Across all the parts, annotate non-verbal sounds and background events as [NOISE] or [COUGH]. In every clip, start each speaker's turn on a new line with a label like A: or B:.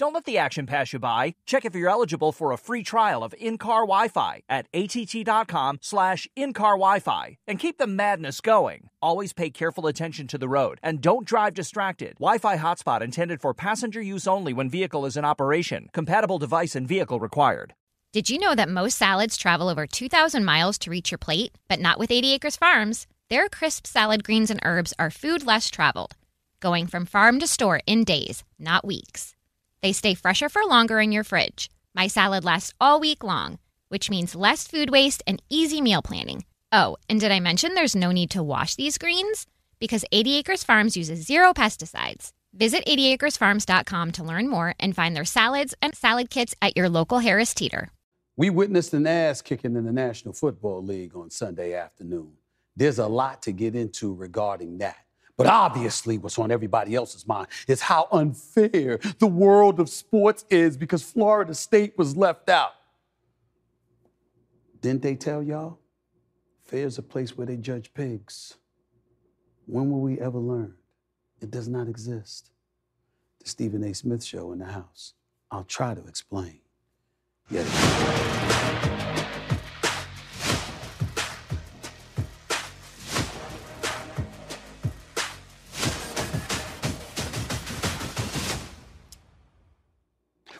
A: Don't let the action pass you by. Check if you're eligible for a free trial of in-car Wi-Fi at att.com slash in-car Wi-Fi and keep the madness going. Always pay careful attention to the road and don't drive distracted. Wi-Fi hotspot intended for passenger use only when vehicle is in operation. Compatible device and vehicle required.
B: Did you know that most salads travel over 2,000 miles to reach your plate? But not with 80 Acres Farms. Their crisp salad greens and herbs are food less traveled, going from farm to store in days, not weeks. They stay fresher for longer in your fridge. My salad lasts all week long, which means less food waste and easy meal planning. Oh, and did I mention there's no need to wash these greens? Because 80 Acres Farms uses zero pesticides. Visit 80acresfarms.com to learn more and find their salads and salad kits at your local Harris Teeter.
C: We witnessed an ass kicking in the National Football League on Sunday afternoon. There's a lot to get into regarding that. But obviously, what's on everybody else's mind is how unfair the world of sports is because Florida State was left out. Didn't they tell y'all? Fair's a place where they judge pigs. When will we ever learn? It does not exist. The Stephen A. Smith Show in the house. I'll try to explain. Yet again.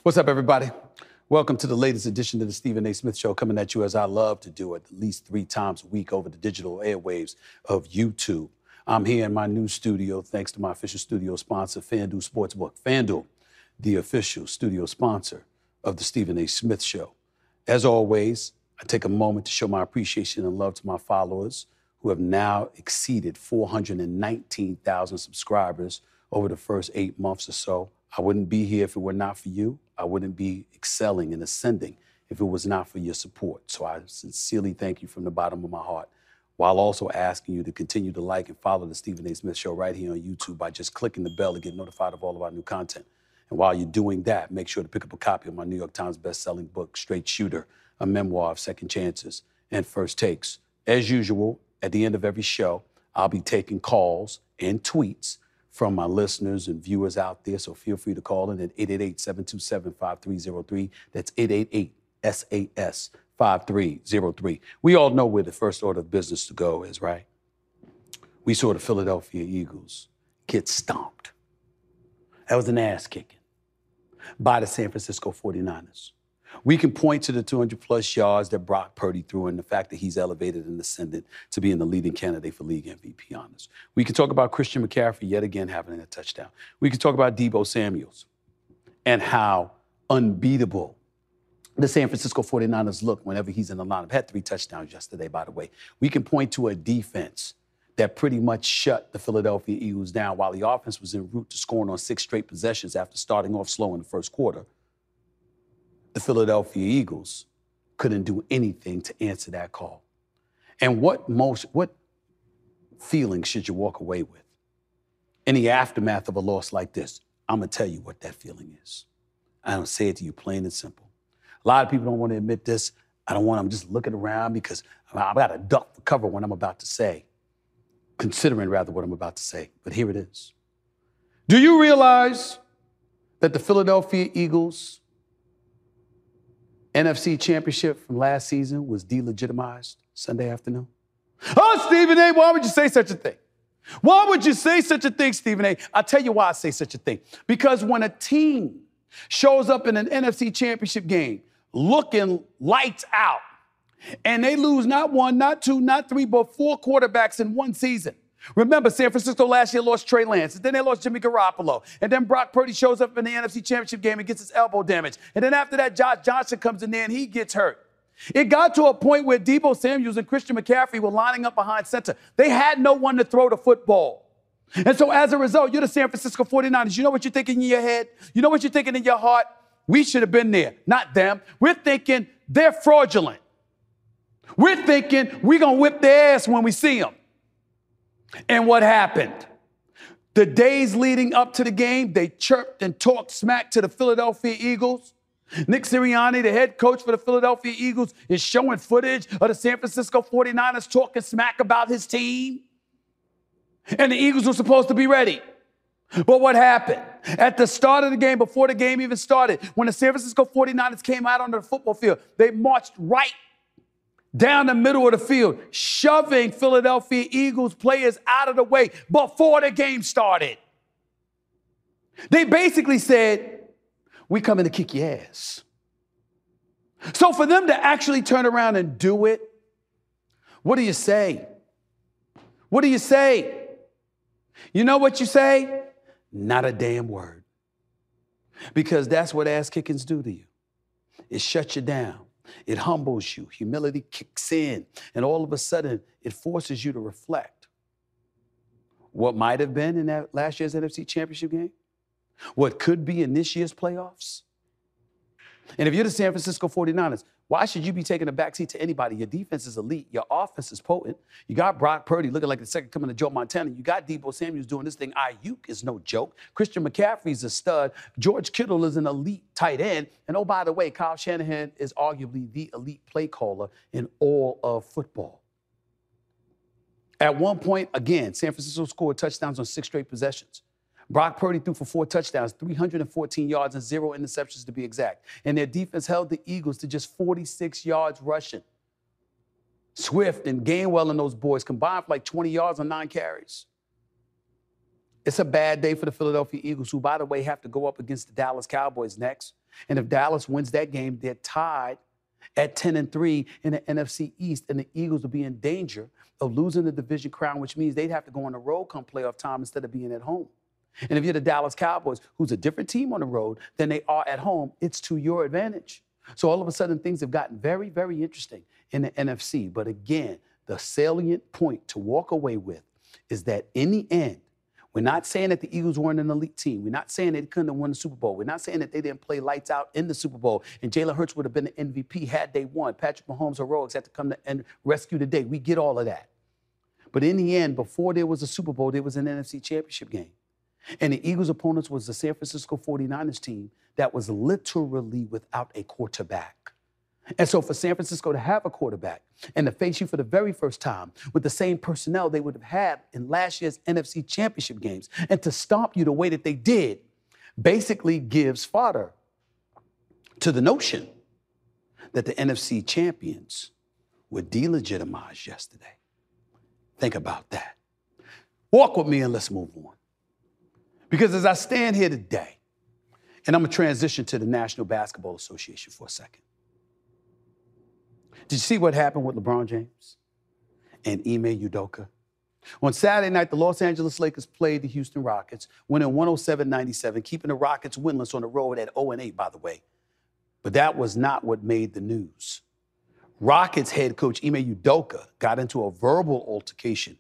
C: What's up, everybody? Welcome to the latest edition of the Stephen A. Smith Show, coming at you as I love to do at least three times a week over the digital airwaves of YouTube. I'm here in my new studio, thanks to my official studio sponsor, FanDuel Sportsbook. FanDuel, the official studio sponsor of the Stephen A. Smith Show. As always, I take a moment to show my appreciation and love to my followers who have now exceeded 419,000 subscribers over the first eight months or so. I wouldn't be here if it were not for you. I wouldn't be excelling and ascending if it was not for your support. So I sincerely thank you from the bottom of my heart, while also asking you to continue to like and follow the Stephen A. Smith Show right here on YouTube by just clicking the bell to get notified of all of our new content. And while you're doing that, make sure to pick up a copy of my New York Times best-selling book, Straight Shooter, a memoir of second chances and first takes. As usual, at the end of every show, I'll be taking calls and tweets from my listeners and viewers out there. So feel free to call in at 888-727-5303. That's 888-SAS 5303. We all know where the first order of business to go is, right? We saw the Philadelphia Eagles get stomped. That was an ass kicking by the San Francisco 49ers. We can point to the 200 plus yards that Brock Purdy threw and the fact that he's elevated and ascended to being the leading candidate for league MVP honors. We can talk about Christian McCaffrey yet again having a touchdown. We can talk about Deebo Samuels and how unbeatable the San Francisco 49ers look whenever he's in the lineup. Had three touchdowns yesterday, by the way. We can point to a defense that pretty much shut the Philadelphia Eagles down while the offense was en route to scoring on six straight possessions after starting off slow in the first quarter the Philadelphia Eagles couldn't do anything to answer that call. And what most what feeling should you walk away with? In the aftermath of a loss like this, I'm gonna tell you what that feeling is. I don't say it to you plain and simple. A lot of people don't want to admit this. I don't want them just looking around because I've got to duck for cover when I'm about to say, considering rather what I'm about to say. But here it is. Do you realize that the Philadelphia Eagles NFC championship from last season was delegitimized Sunday afternoon? Oh, Stephen A., why would you say such a thing? Why would you say such a thing, Stephen A.? I'll tell you why I say such a thing. Because when a team shows up in an NFC championship game looking lights out, and they lose not one, not two, not three, but four quarterbacks in one season, Remember, San Francisco last year lost Trey Lance, and then they lost Jimmy Garoppolo. And then Brock Purdy shows up in the NFC Championship game and gets his elbow damaged. And then after that, Josh Johnson comes in there and he gets hurt. It got to a point where Deebo Samuels and Christian McCaffrey were lining up behind center. They had no one to throw the football. And so as a result, you're the San Francisco 49ers. You know what you're thinking in your head? You know what you're thinking in your heart? We should have been there, not them. We're thinking they're fraudulent. We're thinking we're going to whip their ass when we see them. And what happened? The days leading up to the game, they chirped and talked smack to the Philadelphia Eagles. Nick Sirianni, the head coach for the Philadelphia Eagles, is showing footage of the San Francisco 49ers talking smack about his team. And the Eagles were supposed to be ready. But what happened? At the start of the game, before the game even started, when the San Francisco 49ers came out onto the football field, they marched right down the middle of the field, shoving Philadelphia Eagles players out of the way before the game started. They basically said, We coming to kick your ass. So for them to actually turn around and do it, what do you say? What do you say? You know what you say? Not a damn word. Because that's what ass kickings do to you. It shuts you down. It humbles you. Humility kicks in. And all of a sudden, it forces you to reflect. What might have been in that last year's NFC Championship game? What could be in this year's playoffs? And if you're the San Francisco 49ers, why should you be taking a backseat to anybody? Your defense is elite. Your offense is potent. You got Brock Purdy looking like the second coming of Joe Montana. You got Deebo Samuels doing this thing. Aiyuk is no joke. Christian McCaffrey's a stud. George Kittle is an elite tight end. And oh, by the way, Kyle Shanahan is arguably the elite play caller in all of football. At one point, again, San Francisco scored touchdowns on six straight possessions. Brock Purdy threw for four touchdowns, 314 yards, and zero interceptions to be exact. And their defense held the Eagles to just 46 yards rushing. Swift and Gainwell and those boys combined for like 20 yards on nine carries. It's a bad day for the Philadelphia Eagles, who, by the way, have to go up against the Dallas Cowboys next. And if Dallas wins that game, they're tied at 10 and 3 in the NFC East, and the Eagles will be in danger of losing the division crown, which means they'd have to go on the road come playoff time instead of being at home. And if you're the Dallas Cowboys, who's a different team on the road than they are at home, it's to your advantage. So all of a sudden, things have gotten very, very interesting in the NFC. But again, the salient point to walk away with is that in the end, we're not saying that the Eagles weren't an elite team. We're not saying they couldn't have won the Super Bowl. We're not saying that they didn't play lights out in the Super Bowl and Jalen Hurts would have been the MVP had they won. Patrick Mahomes' heroics had to come to and rescue the day. We get all of that. But in the end, before there was a Super Bowl, there was an NFC championship game. And the Eagles' opponents was the San Francisco 49ers team that was literally without a quarterback. And so for San Francisco to have a quarterback and to face you for the very first time with the same personnel they would have had in last year's NFC championship games and to stomp you the way that they did basically gives fodder to the notion that the NFC champions were delegitimized yesterday. Think about that. Walk with me and let's move on. Because as I stand here today, and I'm gonna transition to the National Basketball Association for a second. Did you see what happened with LeBron James and Ime Udoka? On Saturday night, the Los Angeles Lakers played the Houston Rockets, winning 107-97, keeping the Rockets winless on the road at 0-8, by the way. But that was not what made the news. Rockets head coach Ime Udoka got into a verbal altercation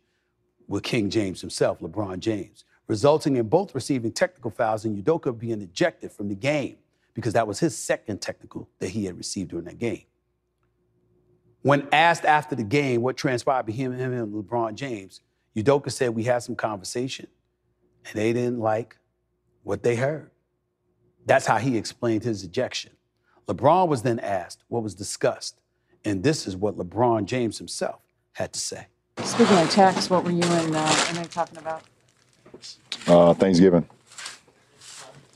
C: with King James himself, LeBron James resulting in both receiving technical fouls and Udoka being ejected from the game because that was his second technical that he had received during that game. When asked after the game what transpired between him and LeBron James, Udoka said we had some conversation and they didn't like what they heard. That's how he explained his ejection. LeBron was then asked what was discussed, and this is what LeBron James himself had to say.
D: Speaking of tax, what were you and uh, talking about?
E: Uh, Thanksgiving.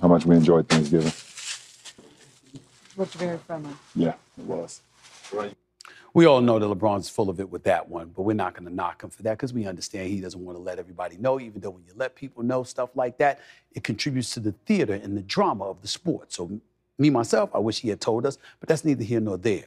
E: How much we enjoyed Thanksgiving.
D: Looked very friendly.
E: Yeah, it was. Right.
C: We all know that LeBron's full of it with that one, but we're not going to knock him for that because we understand he doesn't want to let everybody know, even though when you let people know stuff like that, it contributes to the theater and the drama of the sport. So, me, myself, I wish he had told us, but that's neither here nor there.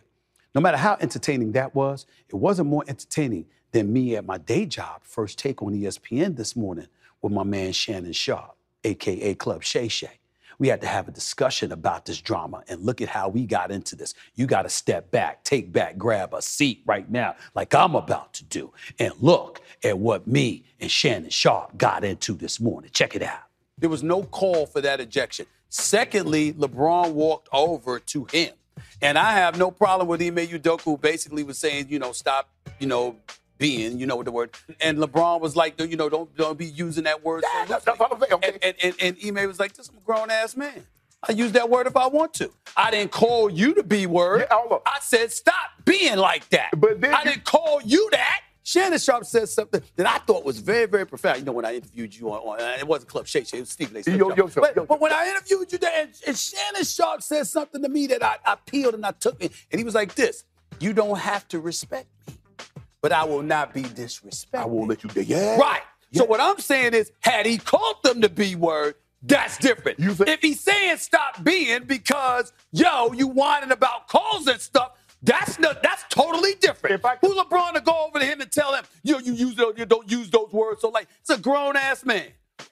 C: No matter how entertaining that was, it wasn't more entertaining than me at my day job, first take on ESPN this morning with my man Shannon Sharpe, aka Club Shay Shay. We had to have a discussion about this drama and look at how we got into this. You got to step back, take back, grab a seat right now, like I'm about to do, and look at what me and Shannon Sharpe got into this morning. Check it out. There was no call for that ejection. Secondly, LeBron walked over to him. And I have no problem with Ime Udoka, basically was saying, you know, stop, you know, being, you know what the word. And LeBron was like, you know, don't don't be using that word. so
F: that's- that's okay.
C: And, and, and, and Ime was like, this is a grown ass man. I use that word if I want to. I didn't call you the B word.
F: Yeah.
C: I said stop being like that.
F: But then
C: I
F: you-
C: didn't call you that. Shannon Sharpe said something that I thought was very, very profound. You know, when I interviewed you on, on it wasn't Club Shay Shay, it was Stephen A.
F: Yo,
C: show.
F: yo,
C: but,
F: yo,
C: but when I interviewed you there, and, and Shannon Sharpe said something to me that I, I peeled and I took it, and he was like this, you don't have to respect me, but I will not be disrespected.
F: I won't let you do Yeah.
C: Right. So what I'm saying is, had he called them the B word, that's different.
F: You say-
C: if he's saying stop being because yo, you whining about calls and stuff, that's not that's totally different.
F: If I-
C: Who LeBron to go over to him and tell him, yo, you use those, you don't use those words. So like, it's a grown ass man.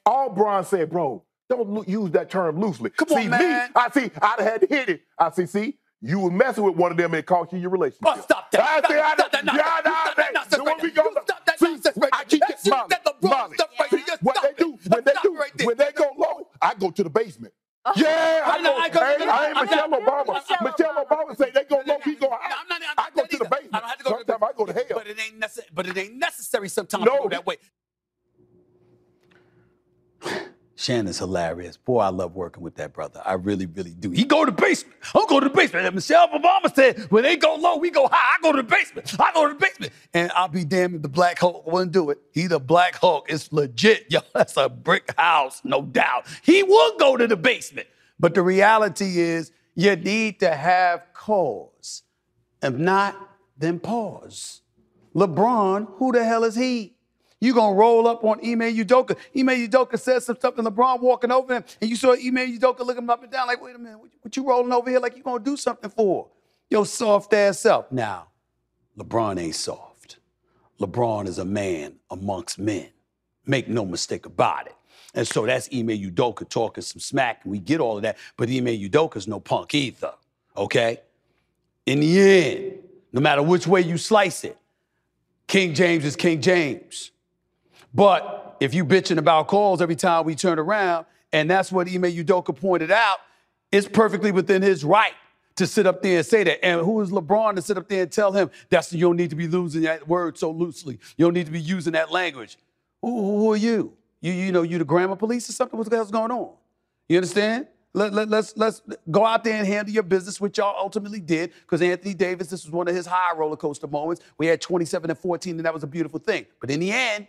F: All Bron said, bro, don't lo- use that term loosely.
C: Come
F: see,
C: on, man.
F: me, I see, I'd have had to hit it. I see, see, you was messing with one of them and it cost you your relationship.
C: Oh, stop that.
F: I
C: Stop
F: say. I
C: Stop that nonsense.
F: Yeah, nah,
C: stop that
F: man. So when we go
C: stop that
F: see, I keep getting Molly,
C: that
F: Molly.
C: stuff right there. Just
F: they do, when they do, when they go low, I go to the basement. Uh-huh. Yeah, I go.
C: I go-
F: hey, I ain't Michelle Obama.
D: Michelle Obama.
F: Say they go low, we go high.
C: I'm not, I'm
F: I go to the basement.
C: I don't have to go to the
F: Sometimes I go to hell.
C: But it ain't necessary. But it ain't necessary sometimes
F: No.
C: to go that way. Shannon's hilarious. Boy, I love working with that brother. I really, really do. He go to the basement. I'll go to the basement. And Michelle Obama said, when they go low, we go high. I go to the basement. I go to the basement. And I'll be damned if the Black Hulk wouldn't do it. He the Black Hulk. It's legit. [LAUGHS] Yo, that's a brick house, no doubt. He would go to the basement. But the reality is, you need to have cause. If not, then pause. LeBron, who the hell is he? You gonna roll up on Ime Udoka. Ime Udoka says some stuff, and LeBron walking over him, and you saw Ime Udoka looking up and down like, wait a minute, what, you rolling over here like you gonna do something for? Your soft ass self. Now, LeBron ain't soft. LeBron is a man amongst men. Make no mistake about it. And so that's Ime Udoka talking some smack, and we get all of that. But Ime Udoka's no punk either. Okay? In the end, no matter which way you slice it, King James is King James. But if you bitching about calls every time we turn around, and that's what Ime Udoka pointed out, it's perfectly within his right to sit up there and say that. And who is LeBron to sit up there and tell him that's you don't need to be losing that word so loosely. You don't need to be using that language. Who, who are you? You you know you the grammar police or something? What the hell's going on? You understand? Let, let, let's let's go out there and handle your business, which y'all ultimately did, because Anthony Davis, this was one of his high roller coaster moments. We had 27 and 14, and that was a beautiful thing. But in the end,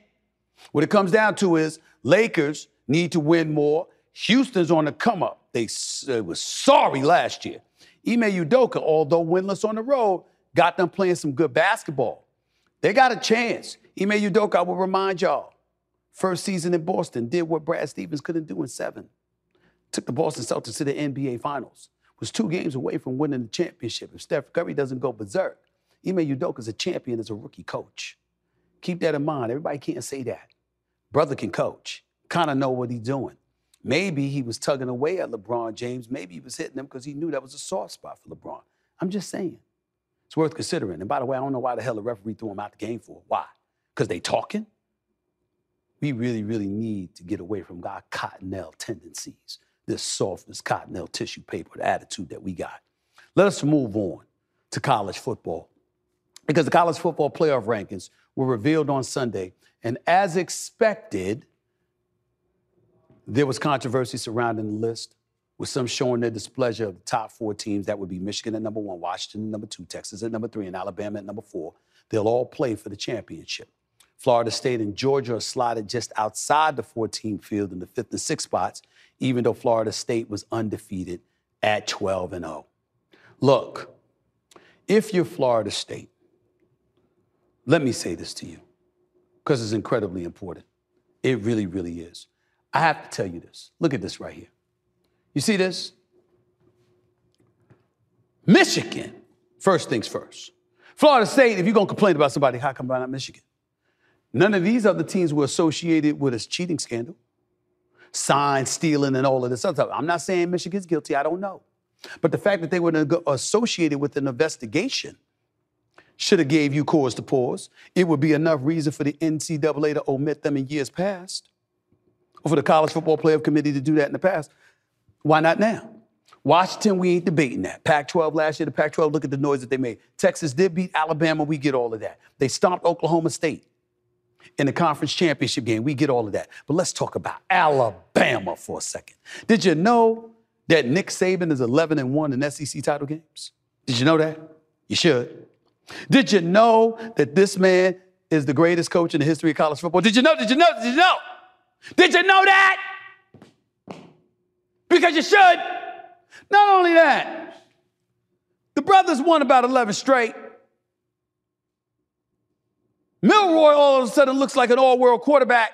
C: what it comes down to is Lakers need to win more. Houston's on the come up. They uh, was sorry last year. Ime Udoka, although winless on the road, got them playing some good basketball. They got a chance. Ime Udoka, I will remind y'all, first season in Boston, did what Brad Stevens couldn't do in seven. Took the Boston Celtics to the NBA Finals. Was two games away from winning the championship. If Steph Curry doesn't go berserk, Ime Udoka's a champion as a rookie coach. Keep that in mind. Everybody can't say that. Brother can coach, kind of know what he's doing. Maybe he was tugging away at LeBron James. Maybe he was hitting him because he knew that was a soft spot for LeBron. I'm just saying. It's worth considering. And by the way, I don't know why the hell the referee threw him out the game for. Why? Because they talking? We really, really need to get away from our cottonelle tendencies, this softness, cottonelle tissue paper, the attitude that we got. Let us move on to college football because the college football playoff rankings were revealed on Sunday. And as expected, there was controversy surrounding the list, with some showing their displeasure of the top four teams. That would be Michigan at number one, Washington at number two, Texas at number three, and Alabama at number four. They'll all play for the championship. Florida State and Georgia are slotted just outside the 14 field in the fifth and sixth spots, even though Florida State was undefeated at 12 and 0. Look, if you're Florida State, let me say this to you because it's incredibly important. It really, really is. I have to tell you this. Look at this right here. You see this? Michigan, first things first. Florida State, if you're going to complain about somebody, how come not Michigan? None of these other teams were associated with a cheating scandal, sign stealing, and all of this other stuff. I'm not saying Michigan's guilty, I don't know. But the fact that they were associated with an investigation should have gave you cause to pause. It would be enough reason for the NCAA to omit them in years past, or for the College Football Playoff Committee to do that in the past. Why not now? Washington, we ain't debating that. Pac 12 last year, the Pac 12, look at the noise that they made. Texas did beat Alabama, we get all of that. They stomped Oklahoma State in the conference championship game, we get all of that. But let's talk about Alabama for a second. Did you know that Nick Saban is 11 and 1 in SEC title games? Did you know that? You should. Did you know that this man is the greatest coach in the history of college football? Did you know? Did you know? Did you know? Did you know that? Because you should. Not only that, the brothers won about 11 straight. Milroe all of a sudden looks like an all world quarterback.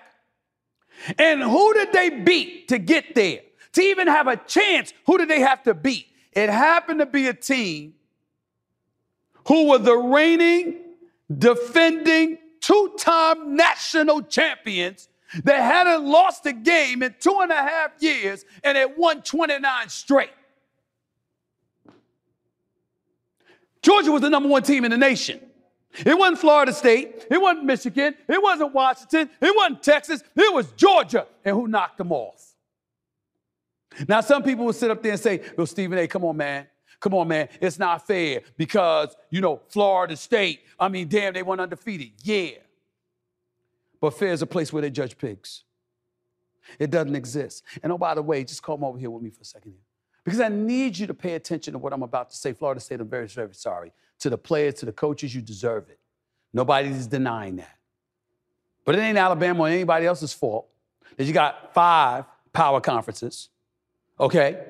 C: And who did they beat to get there? To even have a chance, who did they have to beat? It happened to be a team who were the reigning, defending, two time national champions that hadn't lost a game in two and a half years and had won 29 straight. Georgia was the number one team in the nation. It wasn't Florida State. It wasn't Michigan. It wasn't Washington. It wasn't Texas. It was Georgia. And who knocked them off? Now, some people will sit up there and say, well, Stephen A., come on, man. Come on, man. It's not fair because, you know, Florida State, I mean, damn, they went undefeated. Yeah. But fair is a place where they judge pigs. It doesn't exist. And oh, by the way, just come over here with me for a second here. Because I need you to pay attention to what I'm about to say. Florida State, I'm very, very sorry. To the players, to the coaches, you deserve it. Nobody's denying that. But it ain't Alabama or anybody else's fault that you got five power conferences, okay,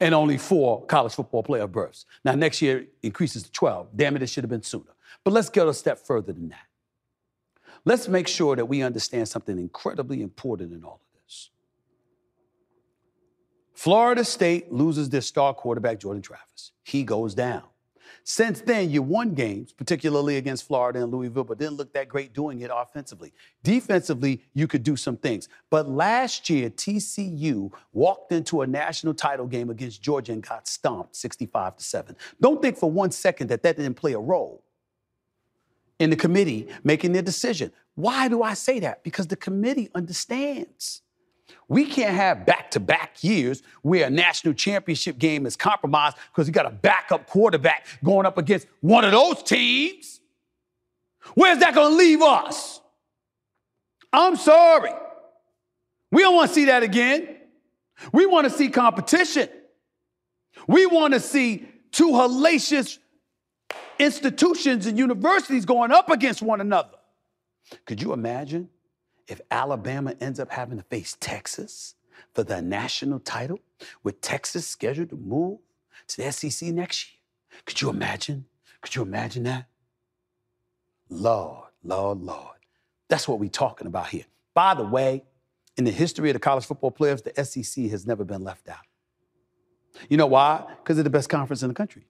C: and only four college football player berths. Now, next year increases to 12. Damn it, it should have been sooner. But let's go a step further than that. Let's make sure that we understand something incredibly important in all of this. Florida State loses their star quarterback, Jordan Travis. He goes down. Since then, you won games, particularly against Florida and Louisville, but didn't look that great doing it offensively. Defensively, you could do some things. But last year, TCU walked into a national title game against Georgia and got stomped 65 to 7. Don't think for one second that that didn't play a role in the committee making their decision. Why do I say that? Because the committee understands. We can't have back to back years where a national championship game is compromised because you got a backup quarterback going up against one of those teams. Where's that going to leave us? I'm sorry. We don't want to see that again. We want to see competition. We want to see two hellacious institutions and universities going up against one another. Could you imagine if Alabama ends up having to face Texas for the national title, with Texas scheduled to move to the SEC next year? Could you imagine? Could you imagine that? Lord, Lord, Lord. That's what we're talking about here. By the way, in the history of the college football playoffs, the SEC has never been left out. You know why? Because they're the best conference in the country.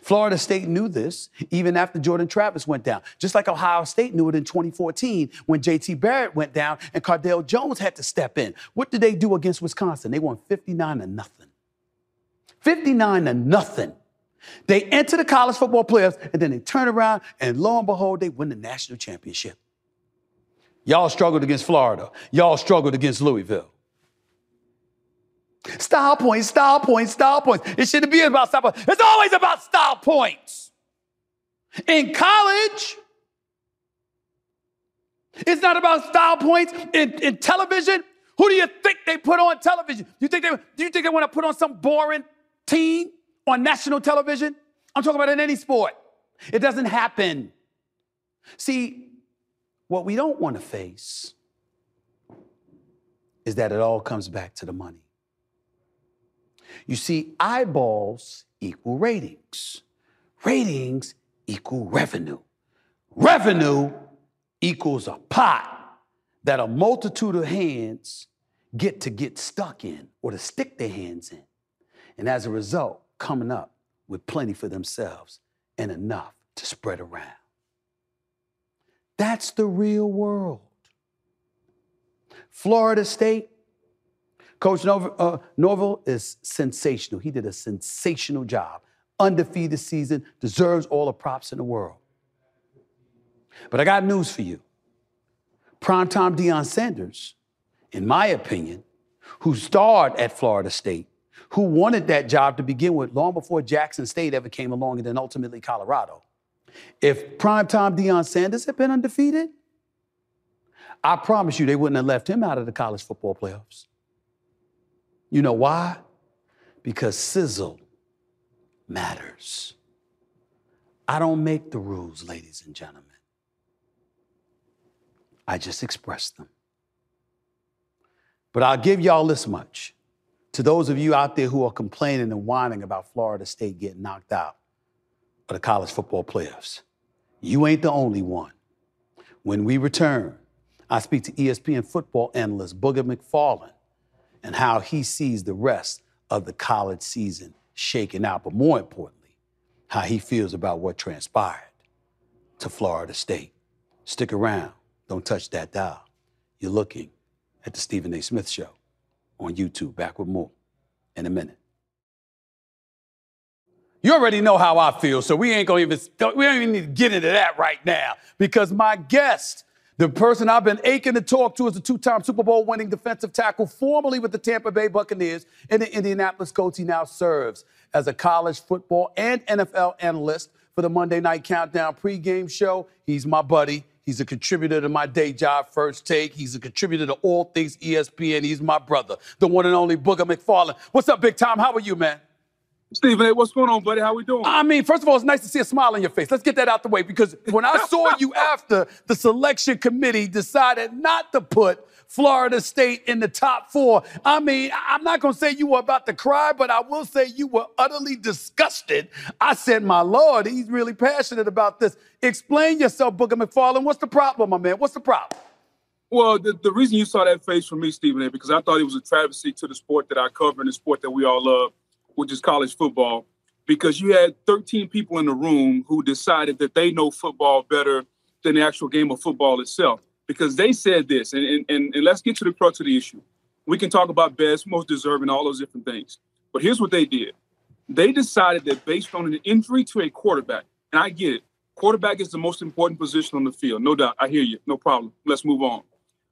C: Florida State knew this even after Jordan Travis went down, just like Ohio State knew it in 2014 when JT Barrett went down and Cardale Jones had to step in. What did they do against Wisconsin? They won 59 to nothing. 59 to nothing. They enter the college football playoffs and then they turn around and lo and behold, they win the national championship. Y'all struggled against Florida. Y'all struggled against Louisville. Style points, style points, style points. It shouldn't be about style points. It's always about style points. In college, it's not about style points. In, in television, who do you think they put on television? You think they do you think they want to put on some boring team on national television? I'm talking about in any sport. It doesn't happen. See, what we don't want to face is that it all comes back to the money. You see, eyeballs equal ratings. Ratings equal revenue. Revenue equals a pot that a multitude of hands get to get stuck in or to stick their hands in. And as a result, coming up with plenty for themselves and enough to spread around. That's the real world. Florida State, Coach Nov- uh, Norvell is sensational. He did a sensational job. Undefeated season, deserves all the props in the world. But I got news for you. Primetime Deion Sanders, in my opinion, who starred at Florida State, who wanted that job to begin with long before Jackson State ever came along and then ultimately Colorado. If primetime Deion Sanders had been undefeated, I promise you they wouldn't have left him out of the college football playoffs. You know why? Because sizzle matters. I don't make the rules, ladies and gentlemen. I just express them. But I'll give y'all this much. To those of you out there who are complaining and whining about Florida State getting knocked out of the college football playoffs, you ain't the only one. When we return, I speak to ESPN football analyst Booger McFarland and how he sees the rest of the college season shaking out, but more importantly, how he feels about what transpired to Florida State. Stick around. Don't touch that dial. You're looking at the Stephen A. Smith Show on YouTube. Back with more in a minute. You already know how I feel, so we ain't gonna even we don't even need to get into that right now because my guest, the person I've been aching to talk to, is the two-time Super Bowl winning defensive tackle, formerly with the Tampa Bay Buccaneers and the Indianapolis Colts. He now serves as a college football and NFL analyst for the Monday Night Countdown pregame show. He's my buddy. He's a contributor to my day job, First Take. He's a contributor to all things ESPN. He's my brother, the one and only Booger McFarland. What's up, Big Tom? How are you, man?
G: Stephen, what's going on, buddy? How we doing?
C: I mean, first of all, it's nice to see a smile on your face. Let's get that out the way because when I saw you [LAUGHS] after the selection committee decided not to put Florida State in the top four, I mean, I'm not going to say you were about to cry, but I will say you were utterly disgusted. I said, my Lord, he's really passionate about this. Explain yourself, Booger McFarland. What's the problem, my man? What's the problem?
G: Well, the, the reason you saw that face from me, Stephen, is because I thought it was a travesty to the sport that I cover and the sport that we all love which is college football, because you had 13 people in the room who decided that they know football better than the actual game of football itself. Because they said this, and, and, and let's get to the crux of the issue. We can talk about best, most deserving, all those different things. But here's what they did they decided that based on an injury to a quarterback, and I get it, quarterback is the most important position on the field, no doubt. I hear you, no problem. Let's move on.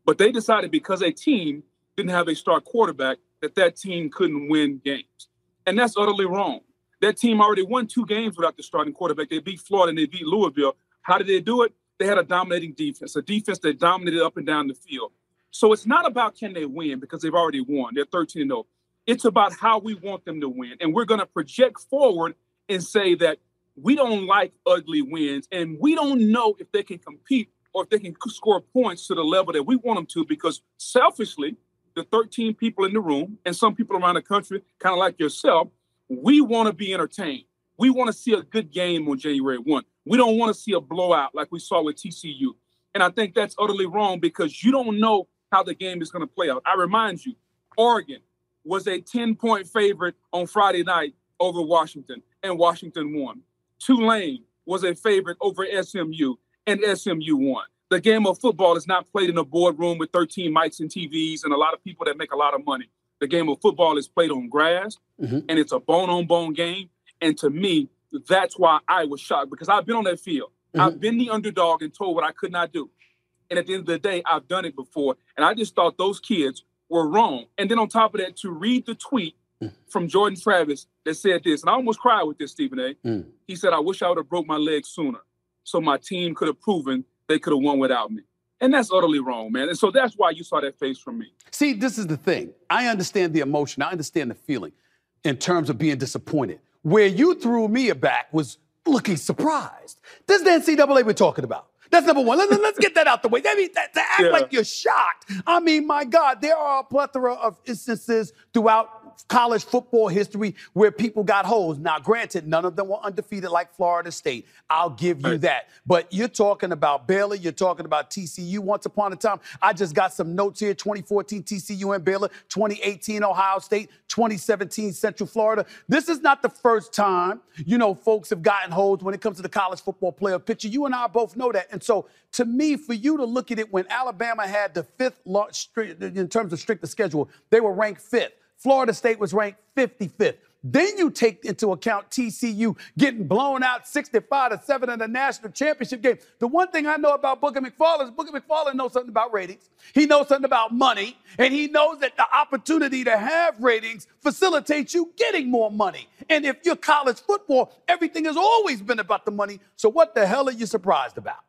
G: But they decided because a team didn't have a star quarterback, that that team couldn't win games. And that's utterly wrong. That team already won two games without the starting quarterback. They beat Florida and they beat Louisville. How did they do it? They had a dominating defense, a defense that dominated up and down the field. So it's not about can they win because they've already won. They're 13 0. It's about how we want them to win. And we're going to project forward and say that we don't like ugly wins and we don't know if they can compete or if they can score points to the level that we want them to because selfishly, the 13 people in the room and some people around the country, kind of like yourself, we want to be entertained. We want to see a good game on January 1. We don't want to see a blowout like we saw with TCU. And I think that's utterly wrong because you don't know how the game is going to play out. I remind you, Oregon was a 10 point favorite on Friday night over Washington, and Washington won. Tulane was a favorite over SMU, and SMU won the game of football is not played in a boardroom with 13 mics and TVs and a lot of people that make a lot of money. The game of football is played on grass mm-hmm. and it's a bone on bone game. And to me, that's why I was shocked because I've been on that field. Mm-hmm. I've been the underdog and told what I could not do. And at the end of the day, I've done it before. And I just thought those kids were wrong. And then on top of that, to read the tweet mm. from Jordan Travis that said this, and I almost cried with this, Stephen A. Mm. He said, I wish I would have broke my leg sooner so my team could have proven they could have won without me. And that's utterly wrong, man. And so that's why you saw that face from me.
C: See, this is the thing. I understand the emotion, I understand the feeling in terms of being disappointed. Where you threw me back was looking surprised. This is the NCAA we're talking about. That's number one. Let's, let's get that out the way. I mean, that, to act yeah. like you're shocked. I mean, my God, there are a plethora of instances throughout college football history where people got holes. Now, granted, none of them were undefeated like Florida State. I'll give you that. But you're talking about Baylor, you're talking about TCU. Once upon a time, I just got some notes here 2014 TCU and Baylor, 2018 Ohio State, 2017 Central Florida. This is not the first time, you know, folks have gotten holes when it comes to the college football playoff picture. You and I both know that. And so, to me, for you to look at it when Alabama had the fifth in terms of stricter schedule, they were ranked fifth. Florida State was ranked 55th. Then you take into account TCU getting blown out 65 to 7 in the national championship game. The one thing I know about Booger McFarland is Booger McFarland knows something about ratings. He knows something about money, and he knows that the opportunity to have ratings facilitates you getting more money. And if you're college football, everything has always been about the money. So what the hell are you surprised about?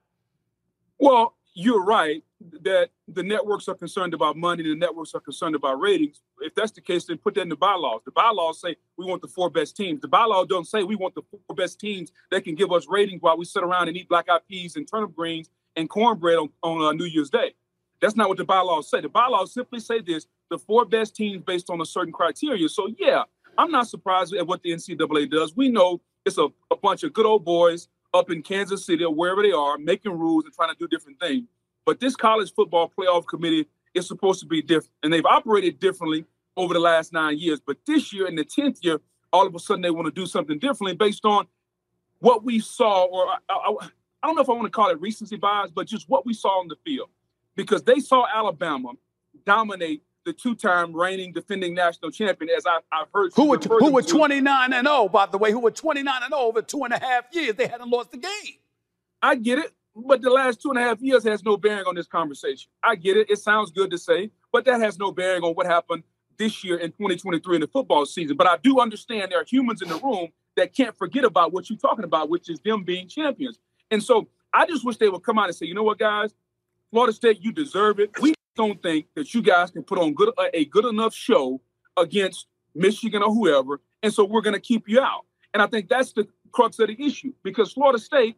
G: Well, you're right that the networks are concerned about money, the networks are concerned about ratings. If that's the case, then put that in the bylaws. The bylaws say we want the four best teams. The bylaws don't say we want the four best teams that can give us ratings while we sit around and eat black eyed peas and turnip greens and cornbread on, on uh, New Year's Day. That's not what the bylaws say. The bylaws simply say this the four best teams based on a certain criteria. So, yeah, I'm not surprised at what the NCAA does. We know it's a, a bunch of good old boys up in Kansas City or wherever they are making rules and trying to do different things. But this college football playoff committee is supposed to be different, and they've operated differently over the last nine years. But this year, in the tenth year, all of a sudden they want to do something differently based on what we saw, or I, I, I don't know if I want to call it recency bias, but just what we saw on the field, because they saw Alabama dominate the two-time reigning defending national champion, as I, have heard.
C: Who were, who were 29 and 0, by the way, who were 29 and 0 over two and a half years. They hadn't lost the game.
G: I get it, but the last two and a half years has no bearing on this conversation. I get it. It sounds good to say, but that has no bearing on what happened this year in 2023 in the football season. But I do understand there are humans in the room that can't forget about what you're talking about, which is them being champions. And so I just wish they would come out and say, you know what, guys, Florida State, you deserve it. We don't think that you guys can put on good a good enough show against Michigan or whoever, and so we're going to keep you out. And I think that's the crux of the issue because Florida State,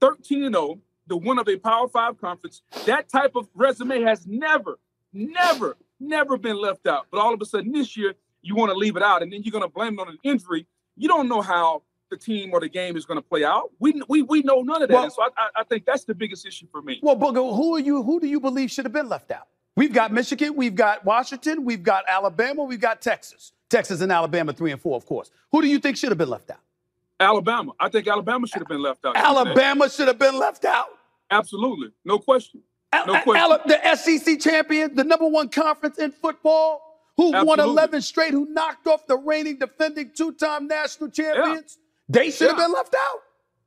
G: 13 and 0, the one of a Power Five conference, that type of resume has never, never, never been left out. But all of a sudden this year, you want to leave it out, and then you're going to blame it on an injury. You don't know how the team or the game is going to play out. We we we know none of that. Well, so I, I think that's the biggest issue for me.
C: Well, Booger, who are you? Who do you believe should have been left out? We've got Michigan, we've got Washington, we've got Alabama, we've got Texas. Texas and Alabama, three and four, of course. Who do you think should have been left out?
G: Alabama. I think Alabama should have been left out.
C: Alabama should have been left out.
G: Absolutely, no question. No question.
C: Al- the SEC champion, the number one conference in football, who Absolutely. won 11 straight, who knocked off the reigning defending two-time national champions. Yeah. They should have yeah. been left out.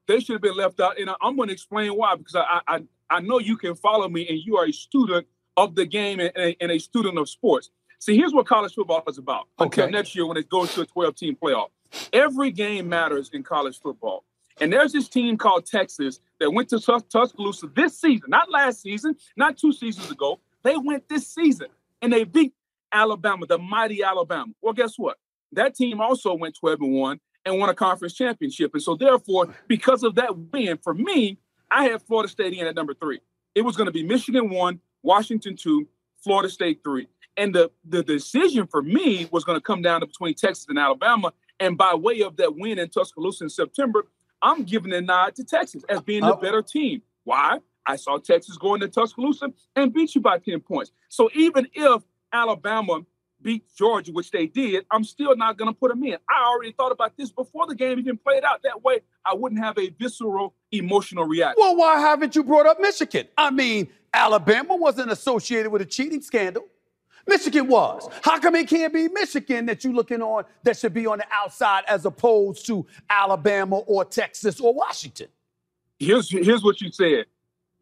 G: They should have been left out, and I'm going to explain why. Because I, I I know you can follow me, and you are a student of the game and, and a student of sports. See, here's what college football is about. Okay. Until next year, when it goes to a 12-team playoff, every game matters in college football. And there's this team called Texas that went to Tus- Tuscaloosa this season, not last season, not two seasons ago. They went this season and they beat Alabama, the mighty Alabama. Well, guess what? That team also went 12 and 1 and won a conference championship. And so, therefore, because of that win, for me, I had Florida State in at number three. It was going to be Michigan one, Washington two, Florida State three. And the, the decision for me was going to come down to between Texas and Alabama. And by way of that win in Tuscaloosa in September, I'm giving a nod to Texas as being the oh. better team. Why? I saw Texas going to Tuscaloosa and beat you by 10 points. So even if Alabama beat Georgia, which they did, I'm still not going to put them in. I already thought about this before the game even played out. That way, I wouldn't have a visceral, emotional reaction.
C: Well, why haven't you brought up Michigan? I mean, Alabama wasn't associated with a cheating scandal. Michigan was. How come it can't be Michigan that you're looking on that should be on the outside as opposed to Alabama or Texas or Washington?
G: Here's, here's what you said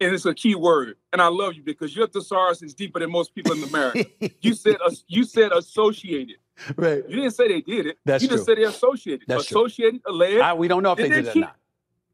G: and it's a key word. And I love you because your thesaurus is deeper than most people in America. you said [LAUGHS] you said associated.
C: Right.
G: You didn't say they did it.
C: That's
G: you
C: true.
G: just said they associated.
C: That's
G: associated,
C: true.
G: alleged.
C: I, we don't know if
G: did
C: they, did
G: cheat?
C: or not.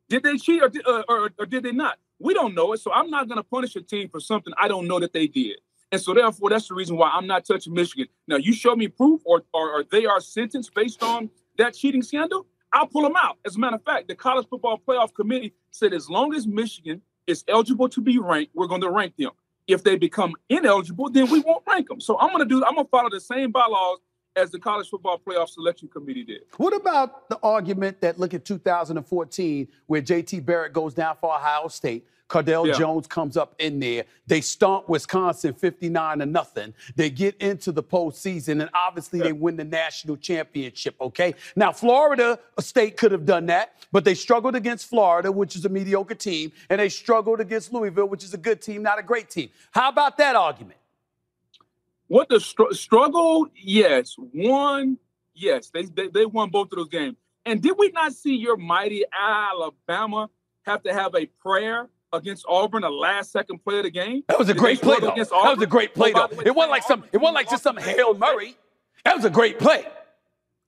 G: Did they cheat or, or, uh, or, or did they not? We don't know it. So I'm not going to punish a team for something I don't know that they did. And so therefore, that's the reason why I'm not touching Michigan. Now, you show me proof or, or, or they are sentenced based on that cheating scandal, I'll pull them out. As a matter of fact, the College Football Playoff Committee said as long as Michigan is eligible to be ranked, we're going to rank them. If they become ineligible, then we won't rank them. So I'm going to do. I'm going to follow the same bylaws as the college football playoff selection committee did.
C: What about the argument that look at 2014, where JT Barrett goes down for Ohio State? Cardale
G: Yeah.
C: Jones comes up in there. They stomp Wisconsin 59 to nothing. They get into the postseason, and obviously they win the national championship. Okay. Now, Florida State could have done that, but they struggled against Florida, which is a mediocre team, and they struggled against Louisville, which is a good team, not a great team. How about that argument?
G: What the str- struggled? Yes. Won? Yes. They, they they won both of those games. And did we not see your mighty Alabama have to have a prayer against Auburn, the last second play of the game?
C: That was a
G: Did
C: great play, though. That was a great play, though.
G: way,
C: It wasn't like some. It wasn't like just some hail Mary. That was a great play.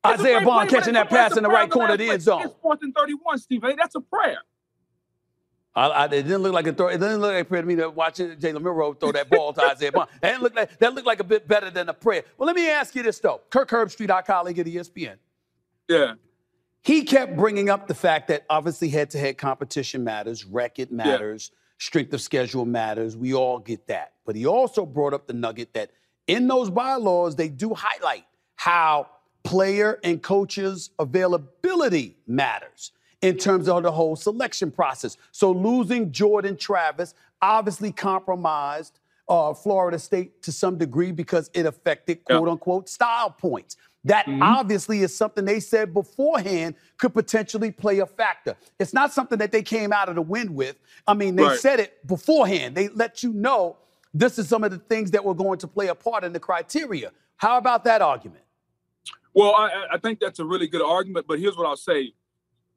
G: It's
C: Isaiah Bond catching that pass in the right corner of the end zone.
G: It's fourth and 31, Stephen A. That's a prayer.
C: I, I, it didn't look like a throw. It didn't look like a prayer to me to watching Jalen Milroe throw that ball to Isaiah Bond. That didn't look like that looked like a bit better than a prayer. Well, let me ask you this though. Kirk Herbstreit, our colleague at ESPN,
G: Yeah.
C: he kept bringing up the fact that obviously head-to-head competition matters, record matters, strength of schedule matters. We all get that. But he also brought up the nugget that in those bylaws they do highlight how player and coaches availability matters in terms of the whole selection process. So losing Jordan Travis obviously compromised uh, Florida State to some degree because it affected quote unquote style points. That obviously is something they said beforehand could potentially play a factor. It's not something that they came out of the wind with. I mean, they
G: Right.
C: said it beforehand. They let you know this is some of the things that were going to play a part in the criteria. How about that argument?
G: Well, I- I think that's a really good argument, but here's what I'll say.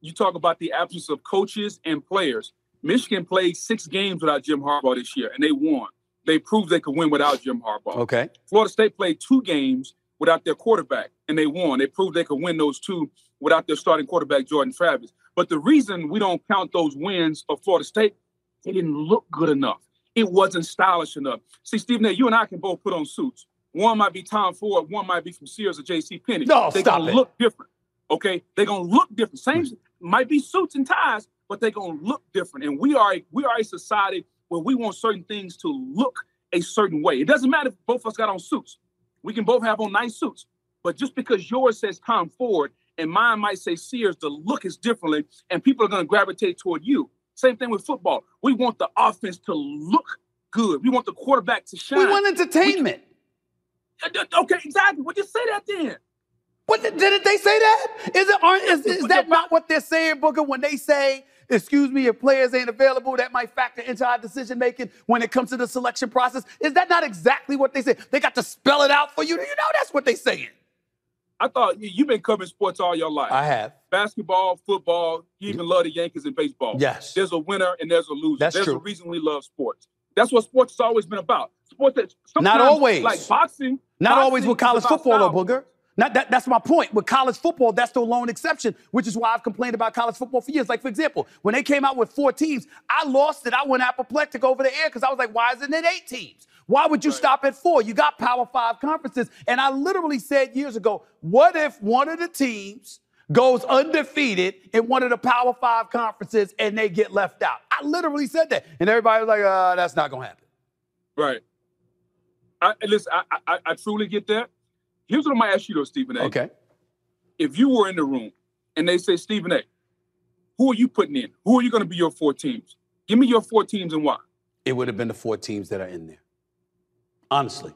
G: You talk about the absence of coaches and players. Michigan played six games without Jim Harbaugh this year, and they won. They proved they could win without Jim Harbaugh.
C: Okay.
G: Florida State played two games without their quarterback, and they won. They proved they could win those two without their starting quarterback, Jordan Travis. But the reason we don't count those wins of Florida State, they didn't look good enough. It wasn't stylish enough. See, Stephen A., you and I can both put on suits. One might be Tom Ford, one might be from Sears or J.C. Penney.
C: No,
G: they're
C: stop
G: gonna
C: it.
G: look different. Okay, they're gonna look different. Same hmm. Might be suits and ties, but they're gonna look different. And we are a, we are a society where we want certain things to look a certain way. It doesn't matter if both of us got on suits. We can both have on nice suits. But just because yours says Tom Ford and mine might say Sears, the look is differently, and people are gonna gravitate toward you. Same thing with football. We want the offense to look good. We want the quarterback to shine.
C: We want entertainment.
G: Okay, exactly. Well, just say that then.
C: What didn't they say that? Is it aren't, is, is that not what they're saying, Booger? When they say, "Excuse me, if players ain't available, that might factor into our decision making when it comes to the selection process." Is that not exactly what they say? They got to spell it out for you. You know that's what they saying.
G: I thought you- you've been covering sports all your life.
C: I have.
G: Basketball, football, you even love the Yankees and baseball.
C: Yes.
G: There's a winner and there's a loser.
C: That's
G: there's
C: true.
G: a reason we love sports. That's what sports has always been about. Sports that
C: Not
G: sometimes,
C: always.
G: Like boxing.
C: Not
G: boxing
C: always with college football, though. Booger. Not that, that's my point. With college football, that's the lone exception, which is why I've complained about college football for years. Like, for example, when they came out with four teams, I lost it. I went apoplectic over the air because I was like, why isn't it eight teams? Why would you stop at four? You got Power Five conferences. And I literally said years ago, what if one of the teams goes undefeated in one of the Power Five conferences and they get left out? I literally said that. And everybody was like, uh, that's not going to happen.
G: Right. I, listen, I, I, I truly get that. Here's what I'm gonna ask you though, Stephen A.
C: Okay.
G: If you were in the room and they say, Stephen A., who are you putting in? Who are you gonna be your four teams? Give me your four teams and why.
C: it would have been the four teams that are in there. Honestly,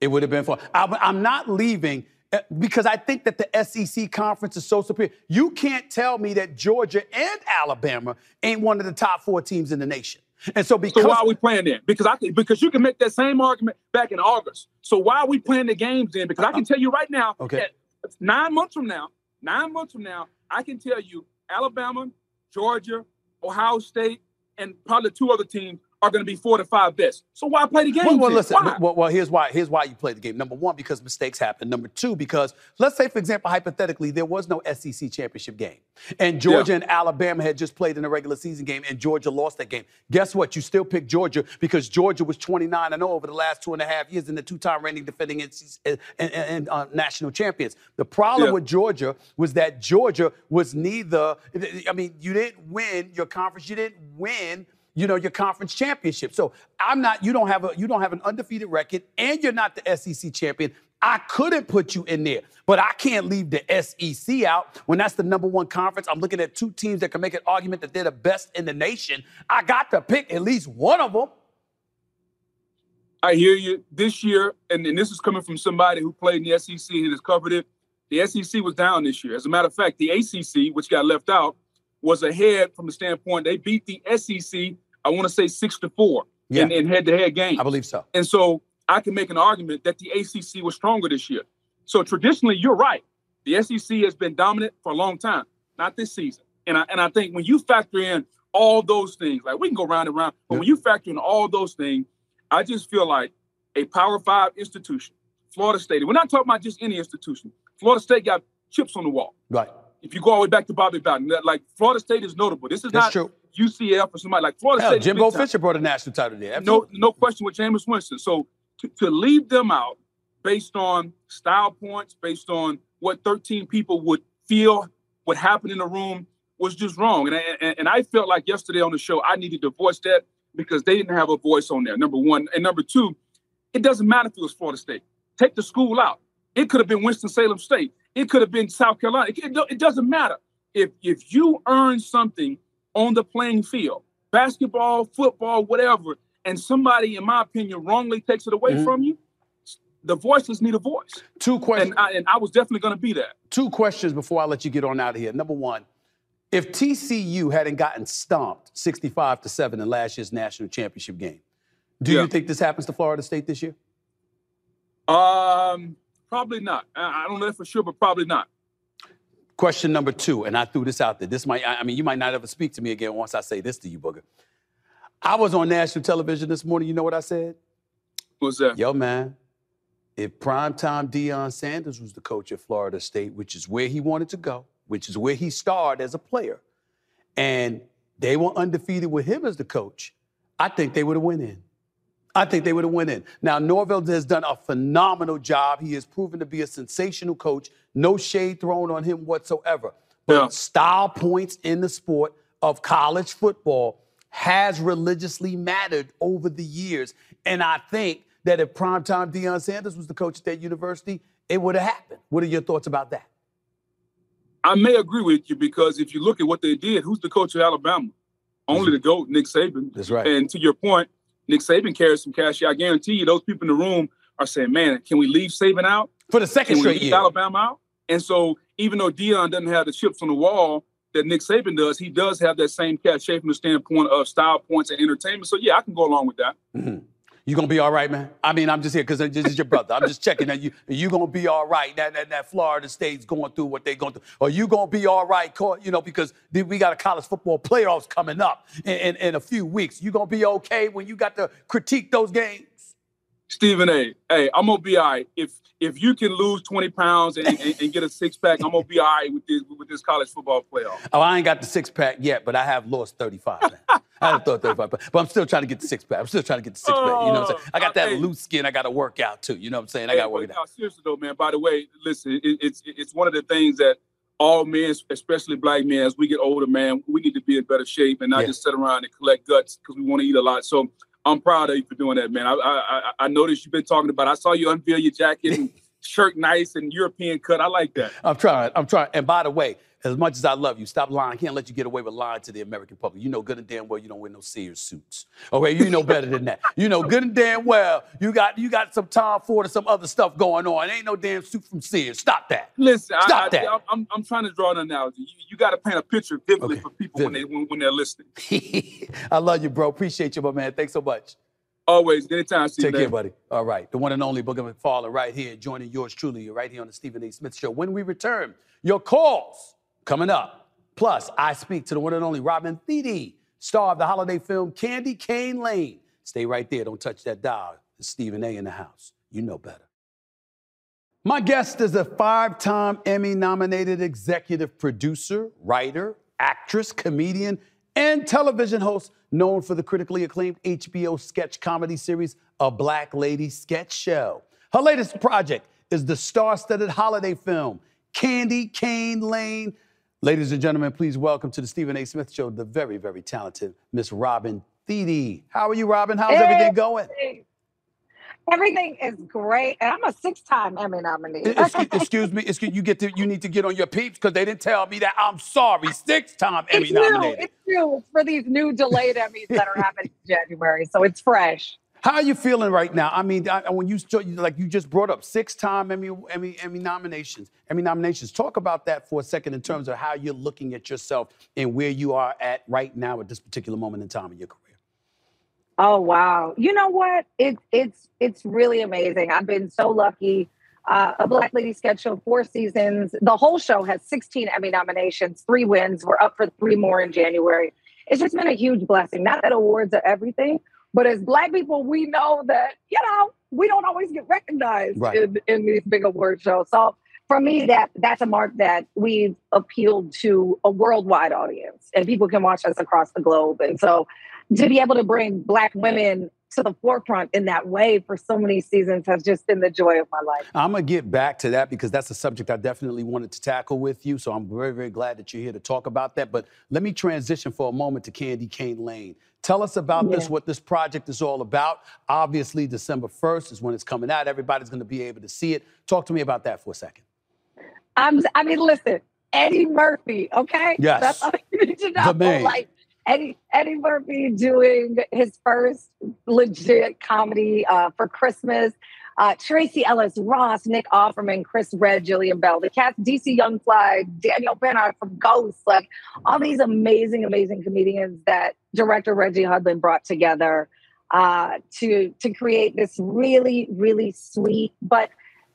C: it would have been four. I, I'm not leaving uh, because I think that the SEC conference is so superior. You can't tell me that Georgia and Alabama ain't one of the top four teams in the nation. And so because
G: So why are we playing then? Because I can, because you can make that same argument back in August. So why are we playing the games then? Because I can tell you right now,
C: Okay.
G: nine months from now, nine months from now, I can tell you Alabama, Georgia, Ohio State, and probably two other teams are going to be four to five best. So why play the game?
C: Well, well listen. Well, well, here's why. Here's why you play the game. Number one, because mistakes happen. Number two, because let's say, for example, hypothetically, there was no SEC championship game, and Georgia
G: Yeah.
C: and Alabama had just played in a regular season game, and Georgia lost that game. Guess what? You still pick Georgia because Georgia was 29 and 0 over the last two and a half years, and the two-time reigning defending and, and, and, uh, national champions. The problem
G: Yeah.
C: with Georgia was that Georgia was neither. I mean, you didn't win your conference. You didn't win you know your conference championship. So I'm not. You don't have a. You don't have an undefeated record, and you're not the SEC champion, I couldn't put you in there, but I can't leave the SEC out when that's the number one conference. I'm looking at two teams that can make an argument that they're the best in the nation. I got to pick at least one of them.
G: I hear you. This year, and, and this is coming from somebody who played in the SEC and has covered it. The SEC was down this year. As a matter of fact, the ACC, which got left out, was ahead from the standpoint they beat the SEC. I want to say six to four
C: Yeah.
G: in, in head-to-head games.
C: I believe so.
G: And so I can make an argument that the ACC was stronger this year. So traditionally, you're right. The SEC has been dominant for a long time, not this season. And I and I think when you factor in all those things, like we can go round and round, but when you factor in all those things, I just feel like a Power Five institution, Florida State. We're not talking about just any institution. Florida State got chips on the wall.
C: Right.
G: If you go all the way back to Bobby Bowden, like Florida State is notable. This is
C: That's
G: not
C: true.
G: UCF or somebody like Florida
C: Hell,
G: State.
C: Jimbo. Fisher brought a national title there.
G: No,
C: Absolutely.
G: no question with Jameis Winston. So to, to leave them out based on style points, based on what 13 people would feel would happen in the room was just wrong. And I, and, and I felt like yesterday on the show, I needed to voice that because they didn't have a voice on there. Number one. And number two, it doesn't matter if it was Florida State. Take the school out. It could have been Winston-Salem State. It could have been South Carolina. It, it, it doesn't matter. If if you earn something on the playing field, basketball, football, whatever, and somebody, in my opinion, wrongly takes it away
C: Mhm.
G: from you, the voiceless need a voice.
C: Two questions.
G: And I, and I was definitely going to be that.
C: two questions before I let you get on out of here. Number one, if TCU hadn't gotten stomped 65 to 7 in last year's national championship game, do
G: Yeah.
C: you think this happens to Florida State this year?
G: Um, probably not. I, I don't know that for sure, but probably not.
C: Question number two, and I threw this out there. This might, I mean, you might not ever speak to me again once I say this to you, Booger. I was on national television this morning. You know what I said?
G: What's that?
C: Yo, man, if primetime Deion Sanders was the coach at Florida State, which is where he wanted to go, which is where he starred as a player, and they were undefeated with him as the coach, I think they would have went in. I think they would have went in. Now, Norvell has done a phenomenal job. He has proven to be a sensational coach. No shade thrown on him whatsoever. But
G: Yeah.
C: style points in the sport of college football has religiously mattered over the years. And I think that if primetime Deion Sanders was the coach at that university, it would have happened. What are your thoughts about that?
G: I may agree with you because if you look at what they did, who's the coach of Alabama? Only the GOAT, Nick Saban.
C: That's right.
G: And to your point, Nick Saban carries some cash. yeah. I guarantee you, those people in the room are saying, man, can we leave Saban out?
C: For the second
G: Can we
C: straight
G: leave
C: year.
G: Alabama out? And so even though Deion doesn't have the chips on the wall that Nick Saban does, he does have that same cash shape from the standpoint of style points and entertainment. So yeah, I can go along with that. Mm-hmm.
C: You gonna be all right, man? I mean, I'm just here because this is your brother. I'm just checking that you you gonna be all right. That, that that Florida State's going through what they're going through. Are you gonna be all right, you know, because we got a college football playoffs coming up in, in, in a few weeks. You gonna be okay when you got to critique those games?
G: Stephen A. Hey, I'm gonna be all right. If if you can lose 20 pounds and, and, and get a six pack, I'm gonna be all right with this with this college football playoff.
C: Oh, I ain't got the six pack yet, but I have lost 35. man. I have lost 35, but, but I'm still trying to get the six pack. I'm still trying to get the six pack. You know what I'm saying? I got that oh,
G: Hey.
C: loose skin. I got to work out too. You know what I'm saying? I got to work it out.
G: no, seriously though, man. By the way, listen, it, it's it's one of the things that all men, especially black men, as we get older, man, we need to be in better shape and not
C: Yeah.
G: just sit around and collect guts because we want to eat a lot. So I'm proud of you for doing that, man. I I, I, I noticed you've been talking about. I saw you unveil your jacket and [LAUGHS] shirt, nice and European cut. I like that.
C: I'm trying. I'm trying. And by the way, as much as I love you, stop lying. I can't let you get away with lying to the American public. You know good and damn well you don't wear no Sears suits. Okay, you know better than that. You know good and damn well you got you got some Tom Ford or some other stuff going on. Ain't no damn suit from Sears. Stop that.
G: Listen,
C: Stop
G: I,
C: that.
G: I, I'm I'm trying to draw an analogy. You, you got to paint a picture vividly
C: Okay,
G: for people when they when, when they're listening. [LAUGHS]
C: I love you, bro. Appreciate you, my man. Thanks so much.
G: Always, anytime. Stephen
C: Take
G: A.
C: care, buddy. All right. The one and only Booger McFarland right here, joining yours truly, right here on the Stephen A. Smith Show. When we return, your calls coming up. Plus, I speak to the one and only Robin Thede, star of the holiday film Candy Cane Lane. Stay right there. Don't touch that dial. It's Stephen A. in the house. You know better. My guest is a five time Emmy nominated executive producer, writer, actress, comedian, and television host known for the critically acclaimed HBO sketch comedy series, A Black Lady Sketch Show. Her latest project is the star studded holiday film, Candy Cane Lane. Ladies and gentlemen, please welcome to the Stephen A. Smith Show the very, very talented Miss Robin Thede. How are you, Robin? How's everything going?
H: Everything is great, and I'm a six-time Emmy nominee.
C: excuse, excuse, me, excuse you get to you need to get on your peeps because they didn't tell me that. I'm sorry, six time Emmy nominated.
H: It's new. It's for these new delayed Emmys that are happening in January, so it's fresh.
C: How are you feeling right now? I mean, I, when you like you just brought up six time Emmy Emmy Emmy nominations, Emmy nominations. Talk about that for a second in terms of how you're looking at yourself and where you are at right now at this particular moment in time in your career.
H: Oh wow! You know what? It's it's it's really amazing. I've been so lucky. Uh, a Black Lady sketch show, four seasons. The whole show has 16 Emmy nominations, three wins. We're up for three more in January. It's just been a huge blessing. Not that awards are everything, but as Black people, we know that you know we don't always get recognized right. in, in these big award shows. So for me, that that's a mark that we've appealed to a worldwide audience, and people can watch us across the globe. And so to be able to bring black women to the forefront in that way for so many seasons has just been the joy of my life.
C: I'm gonna get back to that because that's a subject I definitely wanted to tackle with you. So I'm very, very glad that you're here to talk about that. But let me transition for a moment to Candy Cane Lane. Tell us about yeah. this, what this project is all about. Obviously, December 1st is when it's coming out. Everybody's gonna be able to see it. Talk to me about that for a second.
H: I'm, I mean, listen, Eddie Murphy, okay?
C: Yes.
H: That's all you need to know.
C: The man.
H: Like, Eddie Eddie Murphy doing his first legit comedy uh, for Christmas. Uh, Tracee Ellis Ross, Nick Offerman, Chris Redd, Jillian Bell, the cast, DC Young Fly, Daniel Bernard from Ghost, like all these amazing, amazing comedians that director Reggie Hudlin brought together uh, to to create this really, really sweet but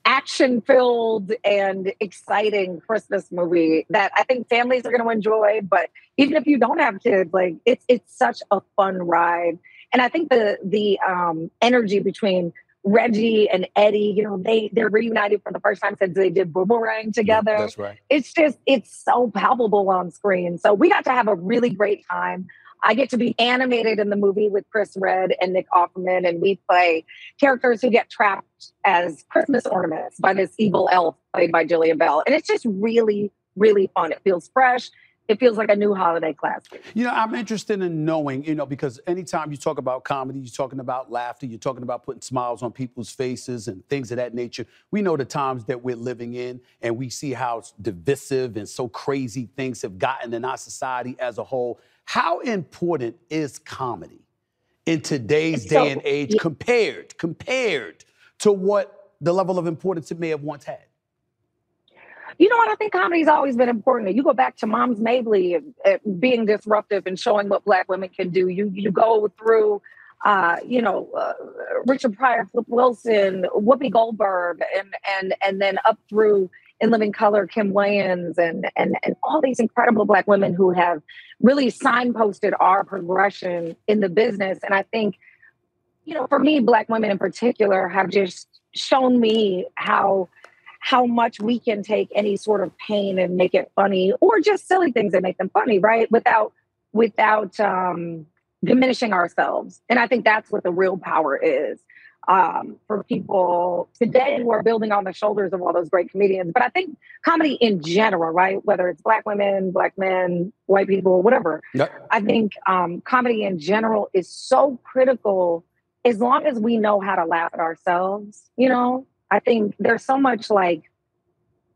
H: action filled and exciting Christmas movie that I think families are going to enjoy. But even if you don't have kids, like it's it's such a fun ride. And I think the the um, energy between Reggie and Eddie, you know, they they're reunited for the first time since they did Boomerang together.
C: Yeah, that's right.
H: It's just it's so palpable on screen. So we got to have a really great time. I get to be animated in the movie with Chris Redd and Nick Offerman, and we play characters who get trapped as Christmas ornaments by this evil elf played by Jillian Bell. And it's just really, really fun. It feels fresh. It feels like a new holiday classic.
C: You know, I'm interested in knowing, you know, because anytime you talk about comedy, you're talking about laughter, you're talking about putting smiles on people's faces and things of that nature. We know the times that we're living in, and we see how divisive and so crazy things have gotten in our society as a whole. How important is comedy in today's so, day and age yeah. compared compared to what the level of importance it may have once had?
H: You know what? I think comedy's always been important. You go back to Moms Mabley uh, being disruptive and showing what Black women can do. You you go through, uh, you know, uh, Richard Pryor, Flip Wilson, Whoopi Goldberg, and and and then up through in Living Color, Kim Wayans, and and and all these incredible Black women who have really signposted our progression in the business. And I think, you know, for me, Black women in particular have just shown me how how much we can take any sort of pain and make it funny, or just silly things and make them funny, right? Without without um, diminishing ourselves. And I think that's what the real power is um, for people today who are building on the shoulders of all those great comedians. But I think comedy in general, right? Whether it's black women, black men, white people, whatever. Yep. I think um, comedy in general is so critical as long as we know how to laugh at ourselves. You know, I think there's so much like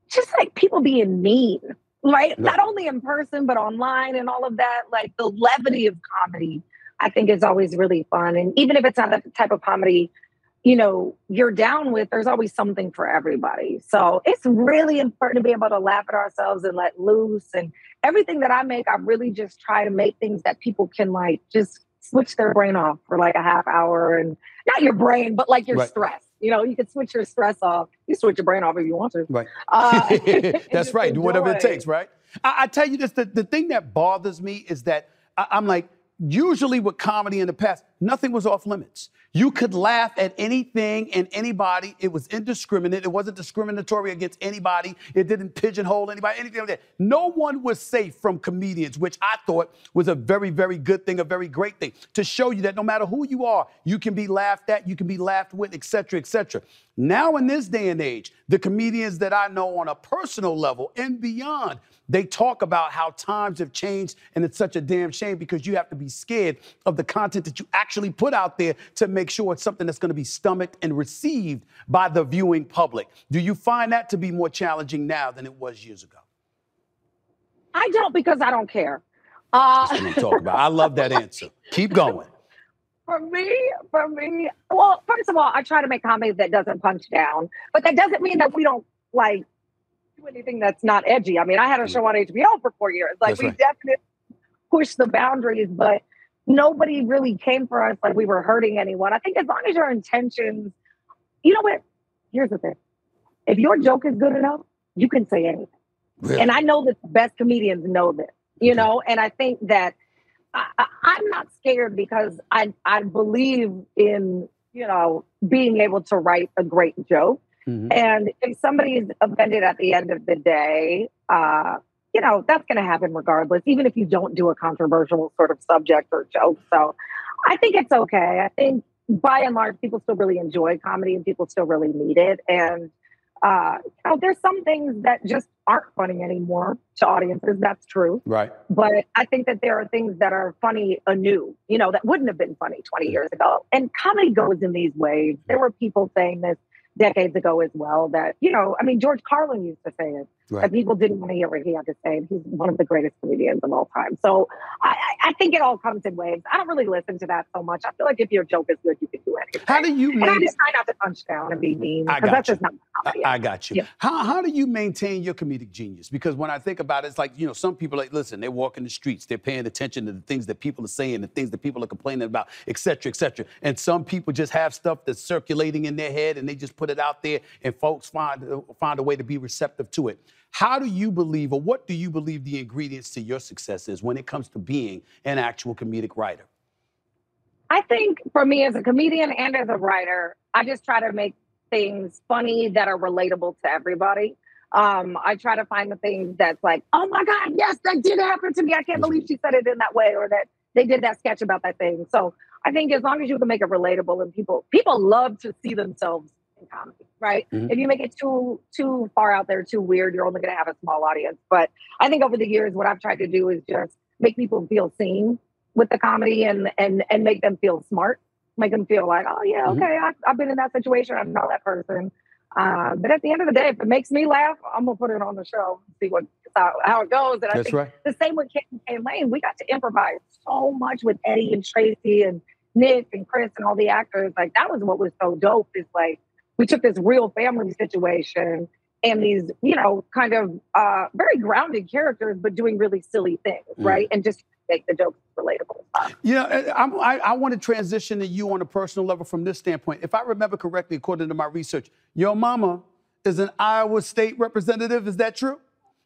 H: just like people being mean, right? Yep. Not only in person, but online and all of that. Like the levity of comedy. I think is always really fun. And even if it's not the type of comedy you know, you're down with, there's always something for everybody. So it's really important to be able to laugh at ourselves and let loose. And everything that I make, I really just try to make things that people can like just switch their brain off for like a half hour and not your brain, but like your right. stress. You know, you can switch your stress off. You switch your brain off if you want to.
C: Right. Uh, [LAUGHS] That's [LAUGHS] right. Do whatever it takes, right? I, I, tell you this the, the thing that bothers me is that I, I'm like, usually with comedy in the past, nothing was off limits. You could laugh at anything and anybody. It was indiscriminate. It wasn't discriminatory against anybody. It didn't pigeonhole anybody, anything like that. No one was safe from comedians, which I thought was a very, very good thing, a very great thing to show you that no matter who you are, you can be laughed at, you can be laughed with, etc., etc. Now, in this day and age, the comedians that I know on a personal level and beyond, they talk about how times have changed and it's such a damn shame because you have to be scared of the content that you actually actually put out there to make sure it's something that's going to be stomached and received by the viewing public. Do you find that to be more challenging now than it was years ago?
H: I don't because I don't care. Uh,
C: That's what I'm talking about. I love that answer. [LAUGHS] Keep going.
H: for me, for me, well, first of all, I try to make comedy that doesn't punch down, but that doesn't mean that we don't like do anything that's not edgy. I mean, I had a show on HBO for four years. Like
C: That's
H: we
C: right.
H: definitely pushed the boundaries, but nobody really came for us like we were hurting anyone. I think as long as your intentions, you know what? Here's the thing: if your joke is good enough, you can say anything.
C: Really?
H: And I know that the best comedians know this, you
C: Okay.
H: know, and I think that I, I'm not scared because I, I believe in, you know, being able to write a great joke.
C: Mhm.
H: And if somebody is offended at the end of the day, uh, you know, that's going to happen regardless, even if you don't do a controversial sort of subject or joke. So I think it's okay. I think by and large, people still really enjoy comedy and people still really need it. And, uh, you know, there's some things that just aren't funny anymore to audiences. That's true.
C: Right.
H: But I think that there are things that are funny anew, you know, that wouldn't have been funny 20 years ago. And comedy goes in these waves. There were people saying this decades ago as well that, you know, I mean, George Carlin used to say it.
C: Right.
H: People didn't want to hear what he had to say. He's one of the greatest comedians of all time. So I, I I think it all comes in waves. I don't really listen to that so much. I feel like if your joke is good, you can do anything.
C: How do you
H: and I just try not to punch down and be mean
C: I got
H: that's
C: you.
H: just not
C: I. I got you.
H: Yeah.
C: How, how do you maintain your comedic genius? Because when I think about it, it's like, you know, some people like, listen, they're walking the streets, they're paying attention to the things that people are saying, the things that people are complaining about, et cetera, et cetera. And some people just have stuff that's circulating in their head and they just put it out there and folks find, uh, find a way to be receptive to it. How do you believe, or what do you believe the ingredients to your success is when it comes to being an actual comedic writer?
H: I think for me as a comedian and as a writer, I just try to make things funny that are relatable to everybody. Um, I try to find the things that's like, oh my God, yes, that did happen to me. I can't believe she said it in that way, or that they did that sketch about that thing. So I think as long as you can make it relatable and people people love to see themselves in comedy, right?
C: Mhm.
H: If you make it too too far out there, too weird, you're only gonna have a small audience. But I think over the years, what I've tried to do is just make people feel seen with the comedy and and and make them feel smart, make them feel like, oh yeah,
C: Mhm.
H: okay, I, I've been in that situation, I'm not that person. Uh, but at the end of the day, if it makes me laugh, I'm gonna put it on the show, see what how, how it goes. And I
C: That's
H: think
C: right.
H: the same with Kate and Lane. We got to improvise so much with Eddie and Tracee and Nick and Chris and all the actors. Like that was what was so dope. Is like we took this real family situation and these, you know, kind of uh, very grounded characters, but doing really silly things,
C: Mm.
H: right? And just make the jokes relatable.
C: You know, I- I'm, I, I want to transition to you on a personal level from this standpoint. If I remember correctly, according to my research, your mama is an Iowa State representative. Is that true?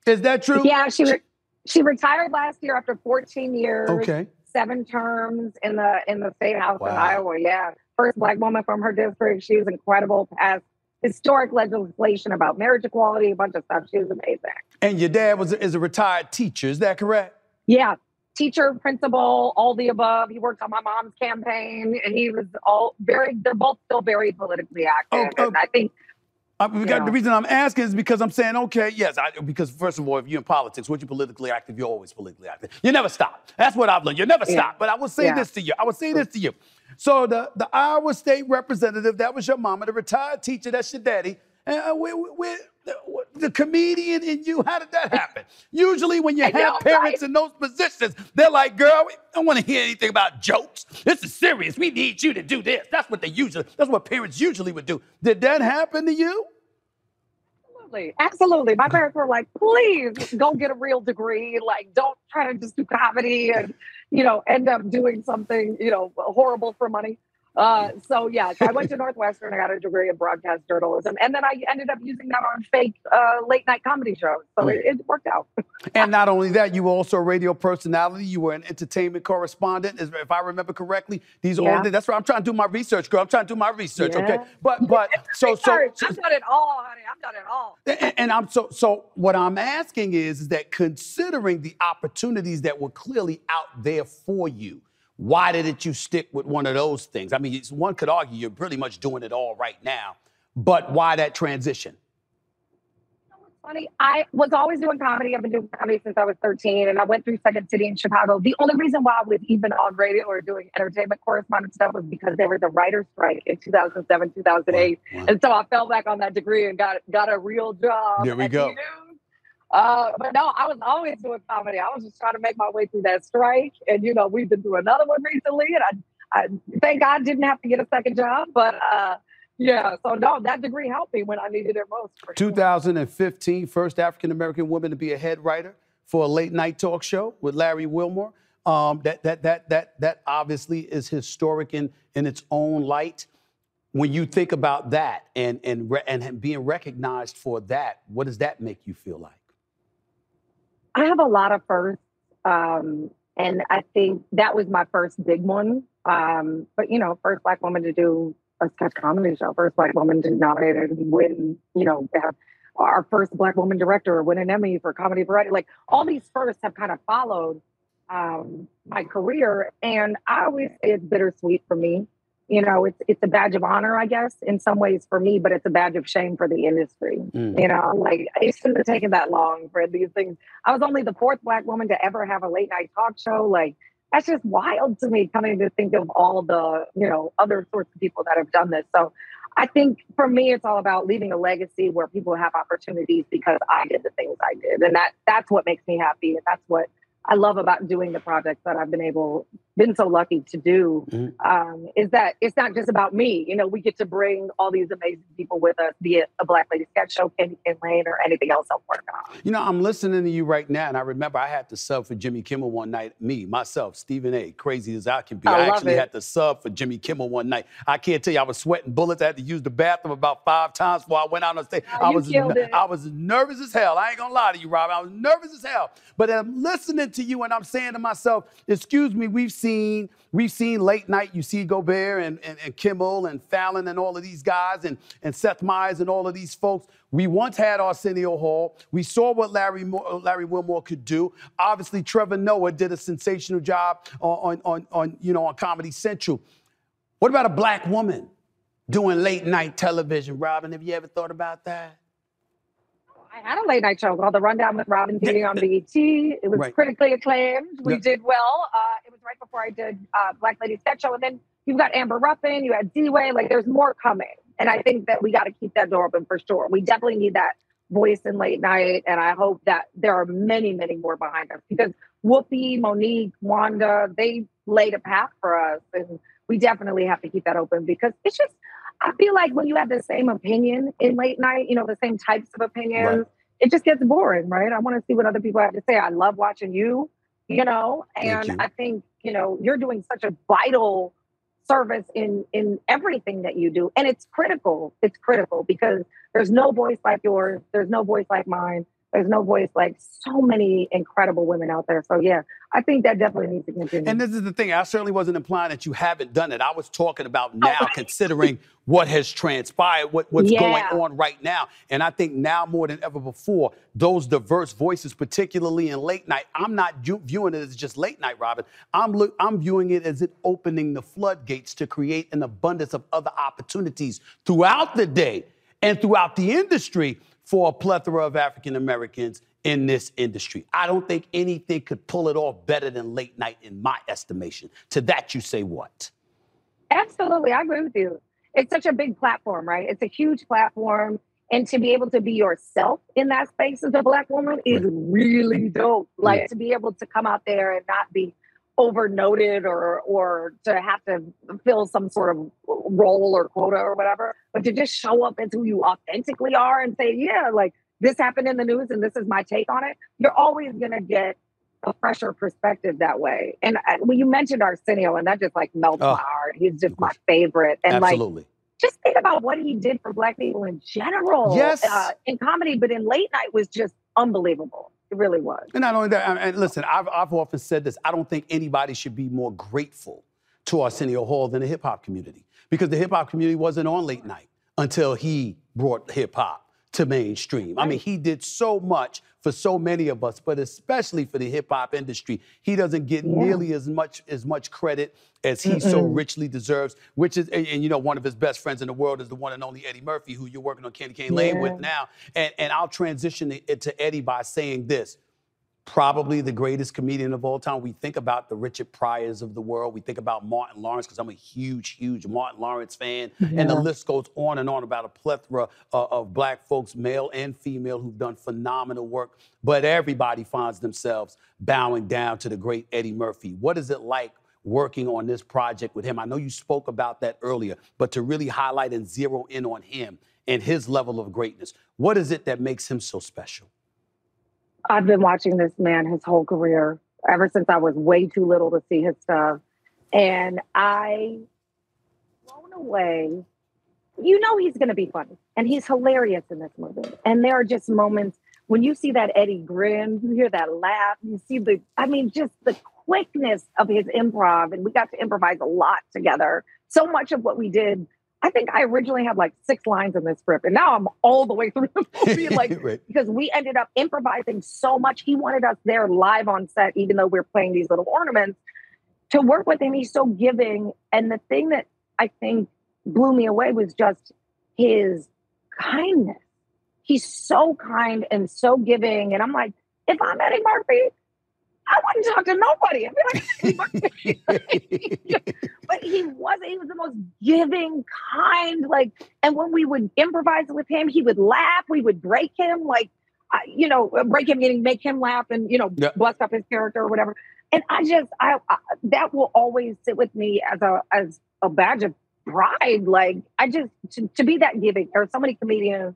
C: Is that true?
H: Yeah, she re- she retired last year after 14 years.
C: Okay.
H: seven terms in the in the state house in Iowa. Yeah, first black woman from her district. She was incredible. Passed historic legislation about marriage equality, a bunch of stuff. She was amazing.
C: And your dad was is a retired teacher. Is that correct?
H: Yeah, teacher, principal, all the above. He worked on my mom's campaign, and he was all very. They're both still very politically active,
C: Oh,
H: and I think
C: Uh,
H: Yeah.
C: The reason I'm asking is because I'm saying, okay, yes, I, because first of all, if you're in politics, once you're politically active, you're always politically active. You never stop. That's what I've learned. You never
H: Yeah.
C: stop. But I will say
H: Yeah.
C: this to you. I will say this to you. So the, the Iowa State representative, that was your mama, the retired teacher, that's your daddy. And uh, we, we, we- the, the comedian in you, how did that happen? Usually when you [LAUGHS]
H: I
C: have
H: know,
C: parents
H: right?
C: in those positions, they're like, girl, we don't want to hear anything about jokes. This is serious. We need you to do this. That's what they usually, that's what parents usually would do. Did that happen to you?
H: Absolutely. Absolutely. My parents were like, please go get a real degree. Like, don't try to just do comedy and, you know, end up doing something, you know, horrible for money. Uh, so yeah, I went to Northwestern. I got a degree in broadcast journalism, and then I ended up using that on fake uh, late night comedy shows. So it, it worked out. [LAUGHS]
C: And not only that, you were also a radio personality. You were an entertainment correspondent, if I remember correctly. These are all.
H: Yeah.
C: That's right. I'm trying to do my research, girl. I'm trying to do my research. Okay, but [LAUGHS] but so so. So
H: I've done it all, honey. I've done it all.
C: and, and I'm so so. What I'm asking is, is that considering the opportunities that were clearly out there for you, why didn't you stick with one of those things? I mean, it's- one could argue you're pretty much doing it all right now, but why that transition?
H: funny. I was always doing comedy. I've been doing comedy since I was 13, and I went through Second City in Chicago. The only reason why I was even on radio or doing entertainment correspondent stuff was because there was a writer's strike in 2007, 2008,
C: Wow.
H: and so I fell back on that degree and got got a real job.
C: There we go.
H: Uh, but no, I was always doing comedy. I was just trying to make my way through that strike, and you know, we've been through another one recently, and I, I thank God didn't have to get a second job, but. uh yeah, so no, that degree helped me when I needed it most. for sure.
C: 2015, first African American woman to be a head writer for a late night talk show with Larry Wilmore. Um, that that that that that obviously is historic in in its own light. When you think about that and and and being recognized for that, what does that make you feel like?
H: I have a lot of firsts. Um, and I think that was my first big one. Um, but you know, first black woman to do a sketch comedy show, first black woman to be nominated and win, you know, have our first black woman director win an Emmy for comedy variety. Like all these firsts have kind of followed um, my career. And I always say it's bittersweet for me. You know, it's it's a badge of honor, I guess, in some ways for me, but it's a badge of shame for the industry.
C: Mm.
H: You know, like it shouldn't have taken that long for these things. I was only the fourth black woman to ever have a late night talk show. Like that's just wild to me coming to think of all the, you know, other sorts of people that have done this. So I think for me it's all about leaving a legacy where people have opportunities because I did the things I did. And that that's what makes me happy. And that's what I love about doing the projects that I've been able, been so lucky to do,
C: Mhm.
H: um, is that it's not just about me. You know, we get to bring all these amazing people with us, be it a Black Lady Sketch Show, Candy Cane Lane, or anything else I'm working on.
C: You know, I'm listening to you right now, and I remember I had to sub for Jimmy Kimmel one night. Me, myself, Stephen A. Crazy as I can be.
H: I
C: I, actually
H: it.
C: had to sub for Jimmy Kimmel one night. I can't tell you, I was sweating bullets. I had to use the bathroom about five times before I went out on stage.
H: Oh,
C: I was. I was nervous as hell. I ain't gonna lie to you, Rob. I was nervous as hell. But I'm listening to you, and I'm saying to myself, "Excuse me, we've seen we've seen late night. You see Colbert and, and, and Kimmel and Fallon and all of these guys, and and Seth Meyers and all of these folks. We once had Arsenio Hall. We saw what Larry Mo- Larry Wilmore could do. Obviously, Trevor Noah did a sensational job on, on, on, you know on Comedy Central. What about a black woman doing late night television? Robin, have you ever thought about that?
H: I had a late night show called The Rundown with Robin Thede on BET. It was
C: Right.
H: critically acclaimed. We
C: Yeah.
H: did well. Uh, right before I did uh, Black Lady Sketch Show. And then you've got Amber Ruffin, you had D-Way. Like there's more coming. And I think that we got to keep that door open for sure. We definitely need that voice in late night. And I hope that there are many, many more behind us because Whoopi, Mo'Nique, Wanda, they laid a path for us. And we definitely have to keep that open because it's just, I feel like when you have the same opinion in late night, you know, the same types of opinions,
C: Right.
H: it just gets boring, right? I want to see what other people have to say. I love watching you, you know, and
C: you.
H: I think, you know, you're doing such a vital service in in everything that you do. And it's critical. It's critical because there's no voice like yours, there's no voice like mine. There's no voice like so many incredible women out there. So yeah, I think that definitely needs to continue.
C: And this is the thing. I certainly wasn't implying that you haven't done it. I was talking about oh,
H: now,
C: considering what has transpired, what, what's
H: Yeah.
C: going on right now. And I think now more than ever before, those diverse voices, particularly in late night, I'm not ju- viewing it as just late night, Robin. I'm look, I'm viewing it as it opening the floodgates to create an abundance of other opportunities throughout the day and throughout the industry for a plethora of African Americans in this industry. I don't think anything could pull it off better than late night, in my estimation. To that, you say what?
H: Absolutely. I agree with you. It's such a big platform, right? It's a huge platform. And to be able to be yourself in that space as a black woman is really dope. Like
C: Yeah.
H: to be able to come out there and not be over noted or or to have to fill some sort of role or quota or whatever, but to just show up as who you authentically are and say, yeah, like this happened in the news and this is my take on it. You're always gonna get a fresher perspective that way. And uh, when you mentioned Arsenio, and that just like melts
C: Oh,
H: my heart. He's just my favorite. And like
C: Absolutely.
H: just think about what he did for black people in general.
C: Yes.
H: Uh, in comedy, but in late night was just unbelievable. It really was.
C: And not only that, and- and listen, I've, I've often said this I don't think anybody should be more grateful to Arsenio Hall than the hip hop community because the hip hop community wasn't on late night until he brought hip hop to mainstream. I mean, he did so much for so many of us, but especially for the hip hop industry. He doesn't get
H: Yeah.
C: nearly as much as much credit as he so
H: Mm-mm.
C: richly deserves. Which is, and, and you know, one of his best friends in the world is the one and only Eddie Murphy, who you're working on Candy Cane Lane
H: Yeah.
C: with now. And and I'll transition it to Eddie by saying this probably the greatest comedian of all time. We think about the Richard Pryors of the world. We think about Martin Lawrence because I'm a huge, huge Martin Lawrence fan. And the list goes on and on about a plethora uh, of black folks, male and female, who've done phenomenal work. But everybody finds themselves bowing down to the great Eddie Murphy. What is it like? Working on this project with him. I know you spoke about that earlier, but to really highlight and zero in on him and his level of greatness, what is it that makes him so special?
H: I've been watching this man his whole career ever since I was way too little to see his stuff. And I blown away. You know he's gonna be funny. And he's hilarious in this movie. And there are just moments when you see that Eddie grin, you hear that laugh, you see the I mean, just the quickness of his improv. And we got to improvise a lot together. So much of what we did. I think I originally had like six lines in this script, and now I'm all the way through the movie. [LAUGHS] Like
C: Right.
H: because we ended up improvising so much. He wanted us there live on set, even though we're playing these little ornaments. To work with him, he's so giving. And the thing that I think blew me away was just his kindness. He's so kind and so giving. And I'm like, if I'm Eddie Murphy, I wouldn't talk to nobody. I'd be like, [LAUGHS] but he wasn't. He was the most giving, kind. Like, and when we would improvise with him, he would laugh. We would break him, like, you know, break him meaning make him laugh and you know,
C: Yeah.
H: bust up his character or whatever. And I just, I, I that will always sit with me as a as a badge of pride. Like, I just to, to be that giving. There are so many comedians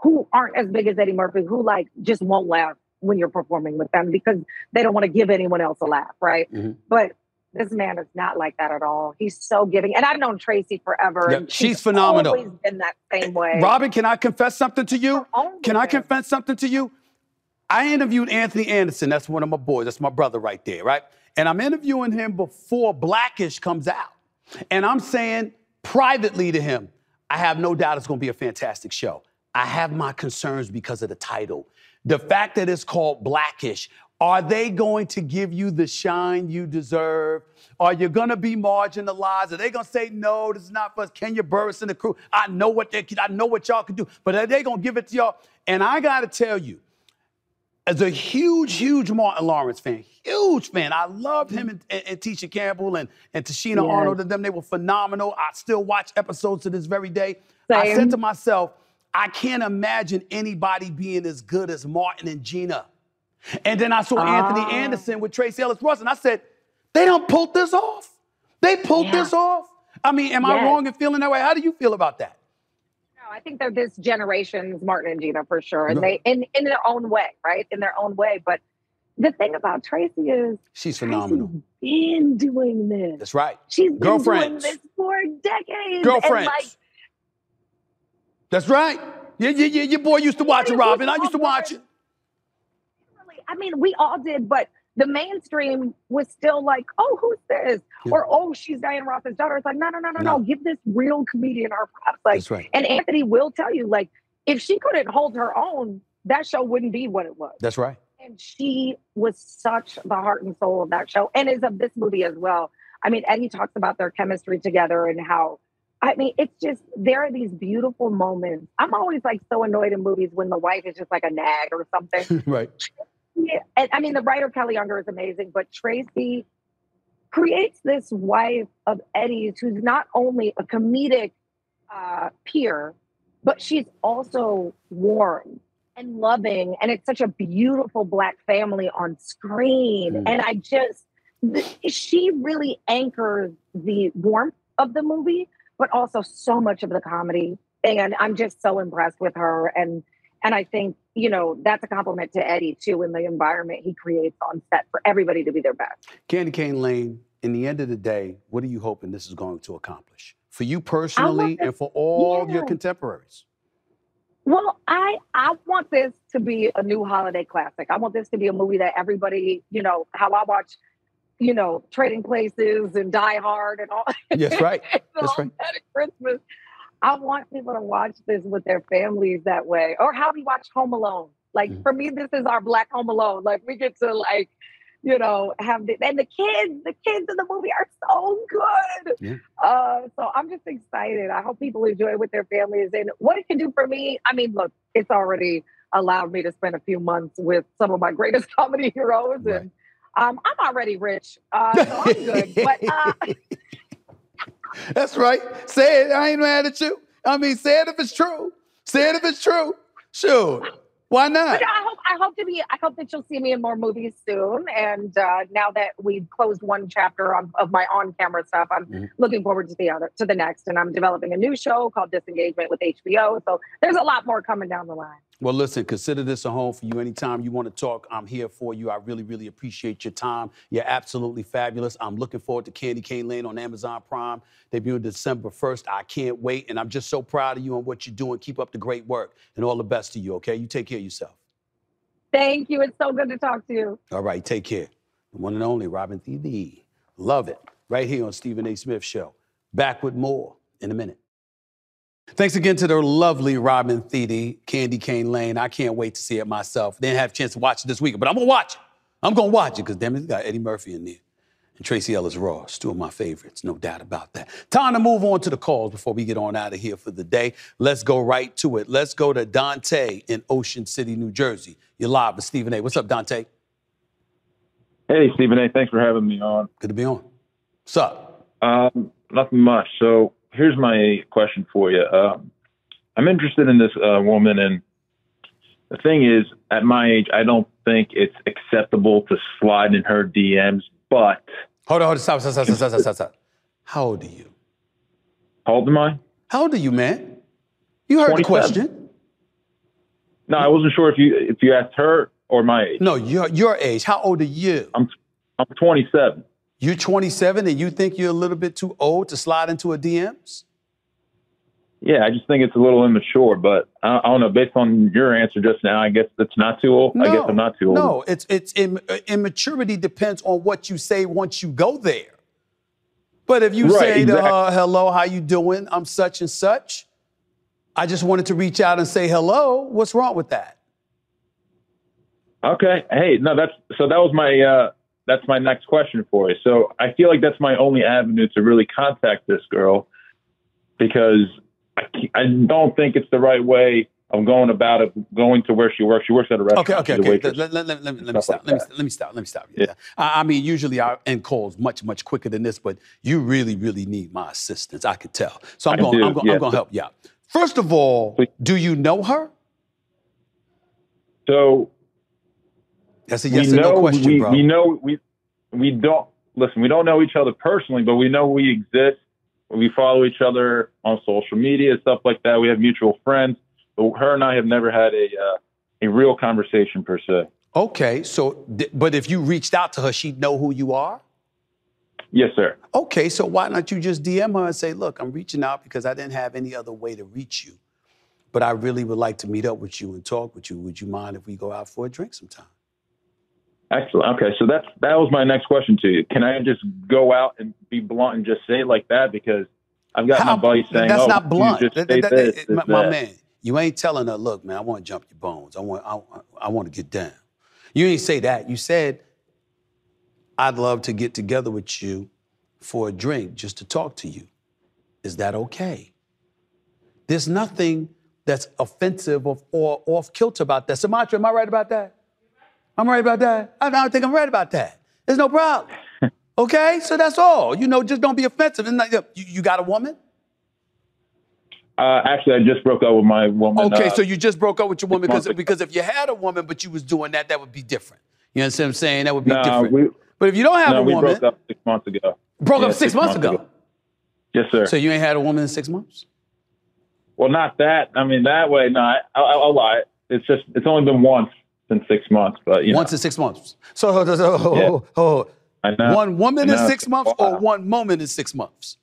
H: who aren't as big as Eddie Murphy who like just won't laugh when you're performing with them because they don't want to give anyone else a laugh, right?
C: Mhm.
H: But this man is not like that at all. He's so giving. And I've known Tracee forever.
C: Yeah,
H: and
C: she's phenomenal.
H: Always been that same way.
C: Robin, can I confess something to you? Can I confess something to you? I interviewed Anthony Anderson. That's one of my boys. That's my brother right there, right? And I'm interviewing him before Blackish comes out. And I'm saying privately to him, I have no doubt it's going to be a fantastic show. I have my concerns because of the title. The fact that it's called Blackish, are they going to give you the shine you deserve? Are you going to be marginalized? Are they going to say, no, this is not for us? Kenya Barris and the crew. I know what they I know what y'all can do, but are they going to give it to y'all? And I got to tell you, as a huge, huge Martin Lawrence fan, huge fan. I loved him and, and, and Tisha Campbell and, and Tichina
H: Yes.
C: Arnold and them. They were phenomenal. I still watch episodes to this very day. I said to myself, I can't imagine anybody being as good as Martin and Gina. And then I saw Anthony
H: Ah.
C: Anderson with Tracee Ellis Ross, and I said, they don't pull this off. They pulled
H: Yeah.
C: this off. I mean, am I wrong in feeling that way? How do you feel about that?
H: No, I think they're this generation's Martin and Gina for sure. And
C: No.
H: they in in their own way, right? In their own way. But the thing about Tracee is
C: She's phenomenal.
H: Tracee's been doing this.
C: That's right.
H: She's been doing this for decades.
C: Girlfriends.
H: And like
C: That's right. Yeah, yeah, yeah. Your boy used to watch it, Robin. I used to watch it.
H: I mean, we all did, but the mainstream was still like, oh, who's this?
C: Yeah.
H: Or oh, she's Diana Ross's daughter. It's like, no, no, no, no, no.
C: No.
H: Give this real comedian our props. Like,
C: That's right.
H: and Anthony will tell you, like, if she couldn't hold her own, that show wouldn't be what it was.
C: That's right.
H: And she was such the heart and soul of that show, and is of this movie as well. I mean, Eddie talks about their chemistry together and how. I mean, it's just there are these beautiful moments. I'm always like so annoyed in movies when the wife is just like a nag or something. [LAUGHS]
C: right.
H: Yeah, and I mean, the writer Kelly Younger is amazing, but Tracee creates this wife of Eddie's who's not only a comedic uh, peer, but she's also warm and loving, and it's such a beautiful black family on screen.
C: Mm.
H: And I just, she really anchors the warmth of the movie, but also so much of the comedy. And I'm just so impressed with her, and and I think you know that's a compliment to Eddie too in the environment he creates on set for everybody to be their best.
C: Candy Cane Lane, in the end of the day, what are you hoping this is going to accomplish? For you personally and for all your contemporaries.
H: Well, I I want this to be a new holiday classic. I want this to be a movie that everybody, you know, how I watch, you know, Trading Places and Die Hard and all. [LAUGHS]
C: That's right. That's right.
H: that at Christmas. I want people to watch this with their families that way, or how we watch Home Alone. Like
C: Mhm.
H: for me, this is our Black Home Alone. Like we get to like, you know, have the and the kids, the kids in the movie are so good.
C: Yeah.
H: Uh, so I'm just excited. I hope people enjoy it with their families and what it can do for me. I mean, look, it's already allowed me to spend a few months with some of my greatest [LAUGHS] comedy heroes,
C: Right.
H: and um, I'm already rich, uh, so I'm good. But uh, [LAUGHS]
C: That's right. Say it. I ain't mad at you. I mean, say it if it's true. Say it if it's true. Sure. Why not?
H: But I hope I hope to be I hope that you'll see me in more movies soon. And uh, now that we've closed one chapter of, of my on camera stuff, I'm
C: Mhm.
H: looking forward to the other to the next. And I'm developing a new show called Disengagement with HBO. So there's a lot more coming down the line.
C: Well, listen, consider this a home for you. Anytime you want to talk, I'm here for you. I really, really appreciate your time. You're absolutely fabulous. I'm looking forward to Candy Cane Lane on Amazon Prime, debuting December 1st. I can't wait. And I'm just so proud of you and what you're doing. Keep up the great work and all the best to you, okay? You take care of yourself.
H: Thank you. It's so good to talk to you.
C: All right, take care. The one and only Robin Thede. Love it. Right here on Stephen A. Smith Show. Back with more in a minute. Thanks again to the lovely Robin Thede, Candy Cane Lane. I can't wait to see it myself. Didn't have a chance to watch it this week, but I'm gonna watch it. I'm gonna watch it because damn it, it's got Eddie Murphy in there. And Tracee Ellis Ross, two of my favorites, no doubt about that. Time to move on to the calls before we get on out of here for the day. Let's go right to it. Let's go to Dante in Ocean City, New Jersey. You're live with Stephen A. What's up, Dante?
I: Hey, Stephen A. Thanks for having me on.
C: Good to be on. What's up?
I: Um, nothing much. So here's my question for you. Um, I'm interested in this uh, woman, and the thing is, at my age, I don't think it's acceptable to slide in her DMs. But
C: Hold on, hold on, stop, stop, stop, stop, stop, stop, stop. How old are you?
I: how old am I?
C: How old are you, man? You heard the question.
I: No, I wasn't sure if you if you asked her or my age.
C: No, your your age. How old are you?
I: I'm I'm 27.
C: You're 27 and you think you're a little bit too old to slide into a DMs?
I: Yeah, I just think it's a little immature. But I, I don't know. Based on your answer just now, I guess it's not too old. I guess I'm not too old.
C: No, it's it's im- uh, immaturity depends on what you say once you go there. But if you
I: Right,
C: say
I: exactly.
C: her, "Hello, how you doing? I'm such and such. I just wanted to reach out and say hello." What's wrong with that?
I: Okay. Hey, no, that's so that was my uh that's my next question for you. So I feel like that's my only avenue to really contact this girl because I, I don't think it's the right way of going about it, going to where she works. She works at a restaurant.
C: Okay, okay, okay. Let, let- let- let me- let me stop.
I: like
C: let, me, let me stop. Let me stop.
I: Yeah.
C: Yeah. I, I mean, usually I end calls much, much quicker than this, but you really, really need my assistance. I could tell. So I'm going. I'm going.
I: yeah.
C: I'm going to help you out. First of all,
I: Please.
C: do you know her?
I: So
C: That's a
I: we
C: or
I: know
C: no question,
I: we,
C: bro.
I: we know we we don't listen. We don't know each other personally, but we know we exist. We follow each other on social media, stuff like that. We have mutual friends. But her and I have never had a uh, a real conversation per se.
C: Okay, so but if you reached out to her, she'd know who you are.
I: Yes, sir.
C: Okay, so why not you just DM her and say, "Look, I'm reaching out because I didn't have any other way to reach you, but I really would like to meet up with you and talk with you. Would you mind if we go out for a drink sometime?"
I: Excellent. Okay, so that's that was my next question to you. Can I just go out and be blunt and just say it like that because I've got
C: How-
I: my buddy saying,
C: that's
I: "Oh,
C: not blunt. That- that- that-
I: this,
C: my, my
I: that."
C: man, you ain't telling her, look, man, I want to jump your bones. I want, I, I want to get down. You ain't say that. You said, I'd love to get together with you for a drink just to talk to you. Is that okay? There's nothing that's offensive or, or off kilter about that. Sumatra, am I right about that? I'm right about that. I don't think I'm right about that. There's no problem. [LAUGHS] Okay, so that's all. You know, just don't be offensive. Like, you, you got a woman?
I: Uh, actually, I just broke up with my woman.
C: Okay,
I: uh,
C: so you just broke up with your woman because because if you had a woman but you was doing that, that would be different. You understand what I'm saying? That would be
I: no,
C: different.
I: we
C: but if you don't have
I: no,
C: a
I: we
C: woman,
I: broke up six months ago.
C: broke
I: Yeah,
C: up six, months, ago.
I: Yes, sir.
C: So you ain't had a woman in six months?
I: well, not that. I mean, that way. No, I, I, I'll lie. It's just it's only been once in six months, but you know,
C: Once in six months. So, so, so-
I: Yeah.
C: oh,
I: I know.
C: one woman in six months or one moment in six months?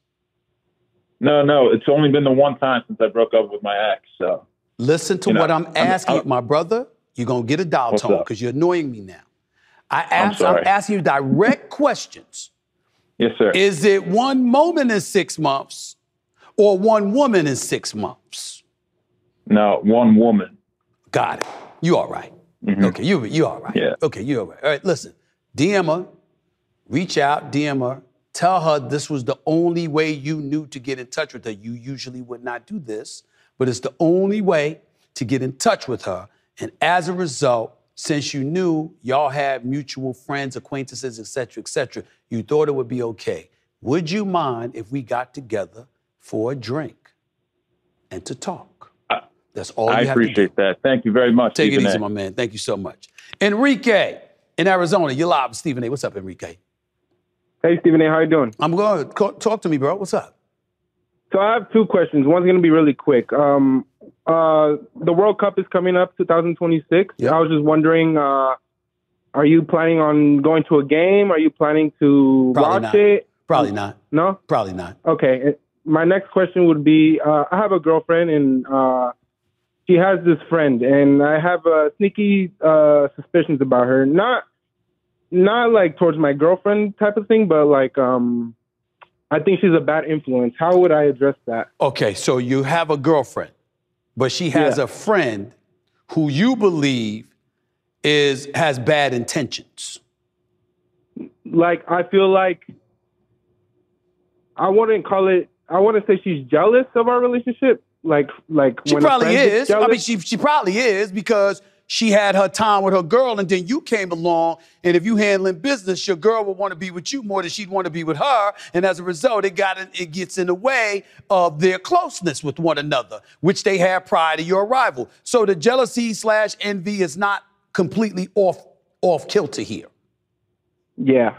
I: No, no, it's only been the one time since I broke up with my ex. So
C: Listen to
I: You know,
C: what I'm
I: I'm-
C: asking you,
I: I'm-
C: my brother. You're gonna get a dial tone because you're annoying me now. I ask, I'm,
I: sorry.
C: asking you direct [LAUGHS] questions.
I: yes, sir.
C: Is it one moment in six months or one woman in six months?
I: No, one woman.
C: Got it. You all right. Mm-hmm. Okay, you you all right.
I: Yeah.
C: Okay, you all right. All right, listen. DM her, reach out, DM her, tell her this was the only way you knew to get in touch with her. You usually would not do this, but it's the only way to get in touch with her. And as a result, since you knew y'all had mutual friends, acquaintances, et cetera, et cetera, you thought it would be okay. Would you mind if we got together for a drink and to talk? That's all
I: I
C: you have to do.
I: appreciate that. Thank you very much.
C: Take it easy,
I: A.
C: my man. Thank you so much. Enrique in Arizona, you're live with Stephen A. What's up, Enrique?
J: Hey, Stephen A. How you doing?
C: I'm good. Co- Talk to me, bro. What's up?
J: So I have two questions. One's going to be really quick. Um, uh, the World Cup is coming up, 2026. I was just wondering, uh, are you planning on going to a game? Are you planning to
C: Probably
J: watch
C: not.
J: it?
C: Probably not.
J: No.
C: Probably not.
J: Okay. My next question would be: uh, I have a girlfriend, and uh, she has this friend, and I have uh, sneaky uh, suspicions about her. Not, not like towards my girlfriend type of thing, but like, um, I think she's a bad influence. How would I address that?
C: Okay, so you have a girlfriend, but she has
J: Yeah.
C: a friend who you believe is has bad intentions.
J: Like, I feel like I wouldn't call it. I wouldn't say she's jealous of our relationship. Like, like
C: She probably is. I mean, she she probably is because she had her time with her girl, and then you came along. And if you handling business, your girl would want to be with you more than she'd want to be with her. And as a result, it got in, it gets in the way of their closeness with one another, which they had prior to your arrival. So the jealousy slash envy is not completely off off kilter here.
J: Yeah,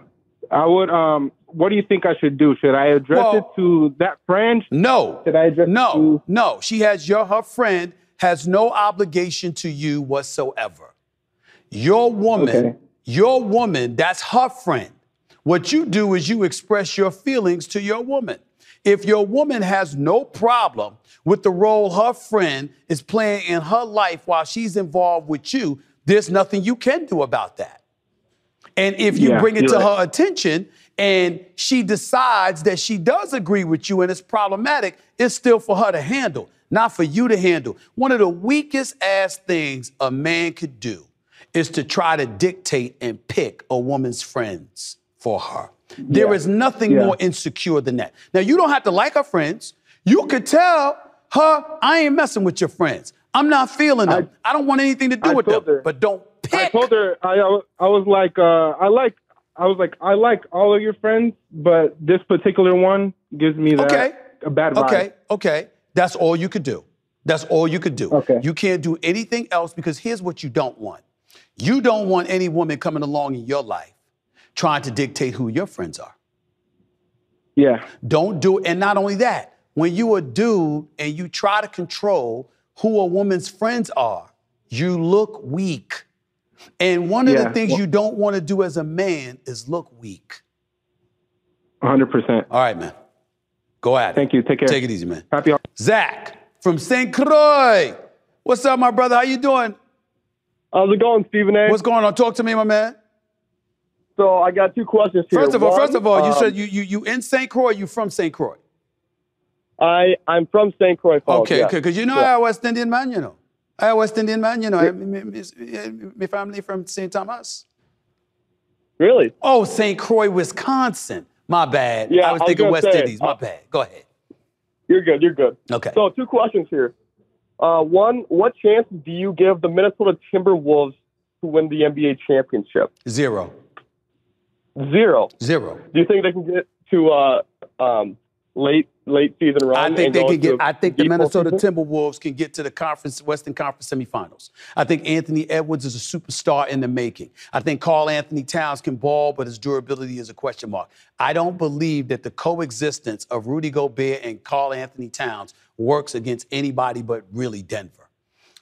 J: I would. Um, what do you think I should do? Should I address
C: Well-
J: it to that friend?
C: No.
J: Should I address it
C: No,
J: to?
C: no. She has your her friend has no obligation to you whatsoever. Your woman,
J: Okay.
C: your woman, that's her friend. What you do is you express your feelings to your woman. If your woman has no problem with the role her friend is playing in her life while she's involved with you, there's nothing you can do about that. And if you
J: Yeah,
C: bring it to
J: right.
C: her attention and she decides that she does agree with you and it's problematic, it's still for her to handle, not for you to handle. One of the weakest ass things a man could do is to try to dictate and pick a woman's friends for her. There
J: Yeah.
C: is nothing
J: Yeah.
C: more insecure than that. Now, you don't have to like her friends. You could tell her, I ain't messing with your friends. I'm not feeling them. I, don't want anything to do
J: I
C: with them.
J: her.
C: But don't pick.
J: I told her I, I was- I was like uh, I like I was like I like all of your friends, but this particular one gives me that
C: Okay.
J: a bad vibe.
C: Okay, okay. That's all you could do. That's all you could do.
J: Okay.
C: You can't do anything else because here's what you don't want. You don't want any woman coming along in your life trying to dictate who your friends are.
J: Yeah.
C: Don't do it. And not only that, when you a dude and you try to control who a woman's friends are, you look weak. And one of the things
J: well-
C: you don't want to do as a man is look weak.
J: 100. percent
C: All right, man. Go at it.
J: Thank you. Take care.
C: Take it easy, man.
J: Happy.
C: Zach from St. Croix. What's up, my brother? How you doing?
K: How's it going, Stephen A?
C: What's going on? Talk to me, my man.
K: So I got two questions here.
C: First of all,
K: One,
C: first of all, you
K: um,
C: said you you you in St. Croix. You from St. Croix?
K: I I'm from St. Croix Falls.
C: Okay,
K: yeah.
C: okay. Because you know
K: Yeah.
C: I West Indian man, you know. I West Indian man, you know. I- me- me- My family from St. Thomas.
K: Really?
C: Oh, St. Croix, Wisconsin. My bad.
K: Yeah,
C: I was
K: I was
C: thinking West
K: say,
C: Indies. My
K: uh,
C: bad. Go ahead.
K: You're good. You're good.
C: Okay.
K: So two questions here. Uh, one, what chance do you give the Minnesota Timberwolves to win the NBA championship?
C: Zero.
K: Zero.
C: Zero.
K: Do you think they can get to uh, um, late late season run?
C: I think they can get. I think the Minnesota
K: postseason?
C: Timberwolves can get to the conference, Western Conference semifinals. I think Anthony Edwards is a superstar in the making. I think Karl-Anthony Towns can ball, but his durability is a question mark. I don't believe that the coexistence of Rudy Gobert and Karl-Anthony Towns works against anybody but really Denver.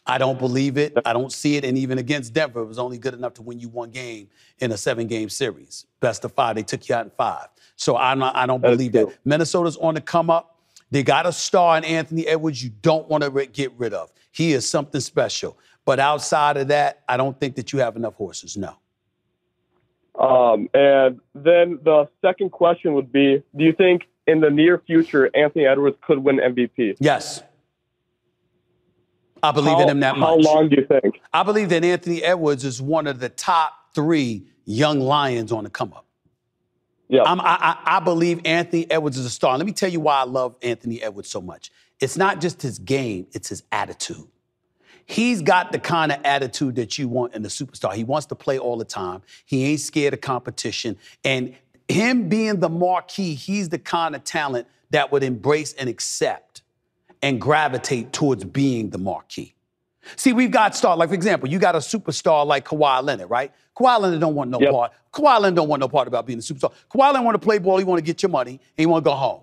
C: I don't believe it. I don't see it. And even against Denver, it was only good enough to win you one game in a seven game series. Best of five. They took you out in five. So I'm not, I don't believe that. Minnesota's on the come up. They got a star in Anthony Edwards you don't want to get rid of. He is something special. But outside of that, I don't think that you have enough horses. No.
K: Um, and then the second question would be: Do you think in the near future Anthony Edwards could win MVP?
C: Yes. I believe
K: How-
C: in him that
K: how
C: much.
K: How long do you think?
C: I believe that Anthony Edwards is one of the top three young lions on the come up.
K: Yeah.
C: I, I, I believe Anthony Edwards is a star. Let me tell you why I love Anthony Edwards so much. It's not just his game, it's his attitude. He's got the kind of attitude that you want in a superstar. He wants to play all the time. He ain't scared of competition. And him being the marquee, he's the kind of talent that would embrace and accept and gravitate towards being the marquee. See, we've got star, like for example, you got a superstar like Kawhi Leonard, right? Kawhi Leonard don't want no
K: Yep.
C: part. Kawhi Leonard don't want no part about being a superstar. Kawhi Leonard want to play ball, he want to get your money, and he want to go home.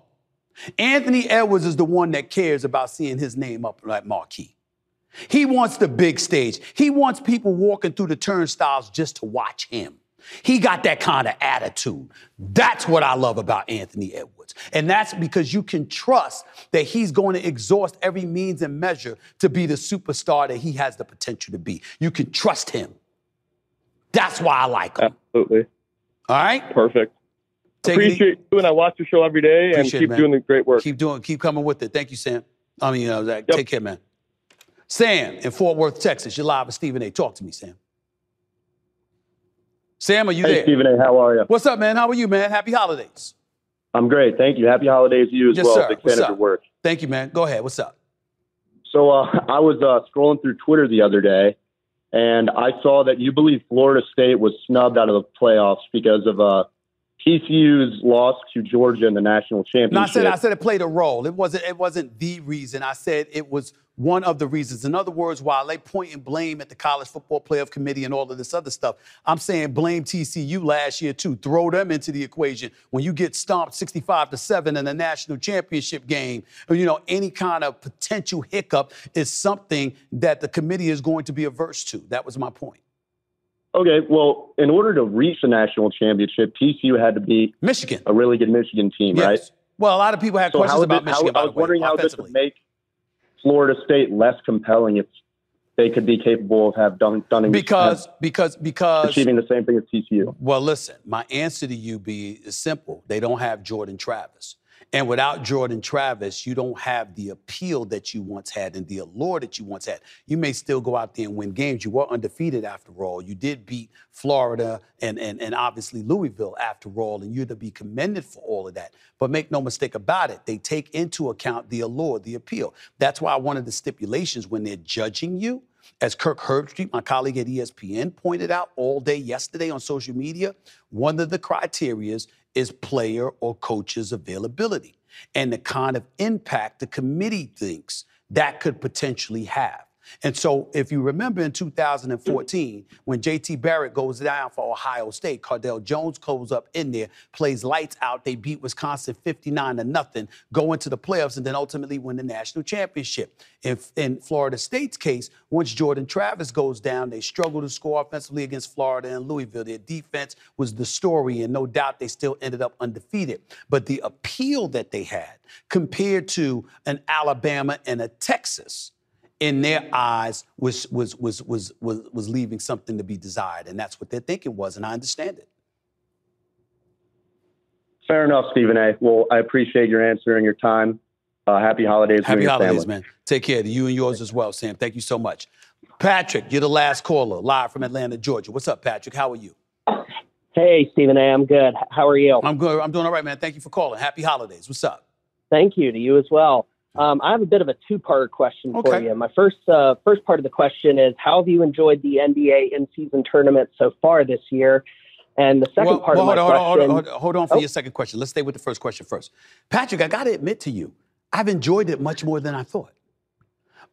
C: Anthony Edwards is the one that cares about seeing his name up like marquee. He wants the big stage. He wants people walking through the turnstiles just to watch him. He got that kind of attitude. That's what I love about Anthony Edwards. And that's because you can trust that he's going to exhaust every means and measure to be the superstar that he has the potential to be. You can trust him. That's why I like him.
K: Absolutely.
C: All right?
K: Perfect.
C: Take it.
K: Appreciate you, and I watch your show every day, and
C: Appreciate it,
K: keep
C: man.
K: doing the great work.
C: Keep doing, keep coming with it. Thank you, Sam. I mean, uh, Zach, take care, man. Sam in Fort Worth, Texas. You're live with Stephen A. Talk to me, Sam. Sam, are you there?
L: Hey,
C: there?
L: Stephen A. How are you?
C: What's up, man? How are you, man? Happy holidays.
L: I'm great. Thank you. Happy holidays to you as
C: Yes,
L: well.
C: sir.
L: Big fan of your work.
C: Thank you, man. Go ahead. What's up?
L: So uh, [LAUGHS] I was uh, scrolling through Twitter the other day, and I saw that you believe Florida State was snubbed out of the playoffs because of uh, TCU's loss to Georgia in the national championship.
C: No, I said I said it played a role. It wasn't it wasn't the reason. I said it was one of the reasons. In other words, while they point and blame at the college football playoff committee and all of this other stuff, I'm saying blame TCU last year too. Throw them into the equation. When you get stomped 65 to 7 in the national championship game, or, you know, any kind of potential hiccup is something that the committee is going to be averse to. That was my point.
L: Okay, well, in order to reach the national championship, TCU had to beat
C: Michigan,
L: a really good Michigan team, right?
C: Yes. Well, a lot of people had
L: So
C: questions about
L: how-
C: Michigan, by
L: I was
C: way,
L: wondering how this would make Florida State less compelling if they could be capable of have done, done
C: Because because because
L: achieving the same thing as TCU.
C: Well, listen, my answer to you be is simple. They don't have Jordan Travis. And without Jordan Travis, you don't have the appeal that you once had and the allure that you once had. You may still go out there and win games. You were undefeated after all. You did beat Florida and, and, and obviously Louisville after all, and you're to be commended for all of that. But make no mistake about it, they take into account the allure, the appeal. That's why one of the stipulations when they're judging you, as Kirk Herbstreit, my colleague at ESPN, pointed out all day yesterday on social media, one of the criterias is player or coach's availability and the kind of impact the committee thinks that could potentially have. And so, if you remember in 2014, when JT Barrett goes down for Ohio State, Cardale Jones goes up in there, plays lights out. They beat Wisconsin 59 to nothing, go into the playoffs, and then ultimately win the national championship. If in Florida State's case, once Jordan Travis goes down, they struggle to score offensively against Florida and Louisville. Their defense was the story, and no doubt they still ended up undefeated. But the appeal that they had compared to an Alabama and a Texas in their eyes was was was was was was leaving something to be desired, and that's what their thinking was, and I understand it.
L: Fair enough, Stephen A. Well, I appreciate your answer and your time. Uh, happy holidays. to
C: Happy
L: your
C: holidays,
L: family.
C: man. Take care to you and yours as well, Sam. Thank you so much. Patrick, you're the last caller, live from Atlanta, Georgia. What's up, Patrick? How are you?
M: Hey, Stephen A. I'm good. How are you?
C: I'm good. I'm doing all right, man. Thank you for calling. Happy holidays. What's up?
M: Thank you to you as well. Um, I have a bit of a two-part question for you. My first uh, first part of the question is, how have you enjoyed the NBA in-season tournament so far this year? And the second
C: Well,
M: part
C: well,
M: of my
C: hold, on,
M: question,
C: hold, on, hold on for
M: Oh.
C: your second question. Let's stay with the first question first. Patrick, I got to admit to you, I've enjoyed it much more than I thought.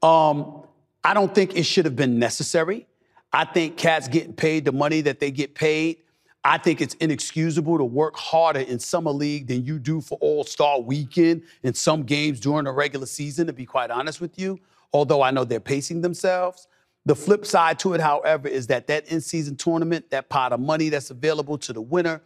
C: Um, I don't think it should have been necessary. I think cats getting paid the money that they get paid. I think it's inexcusable to work harder in summer league than you do for All Star weekend in some games during the regular season, to be quite honest with you. Although I know they're pacing themselves. The flip side to it, however, is that that in-season tournament, that pot of money that's available to the winner,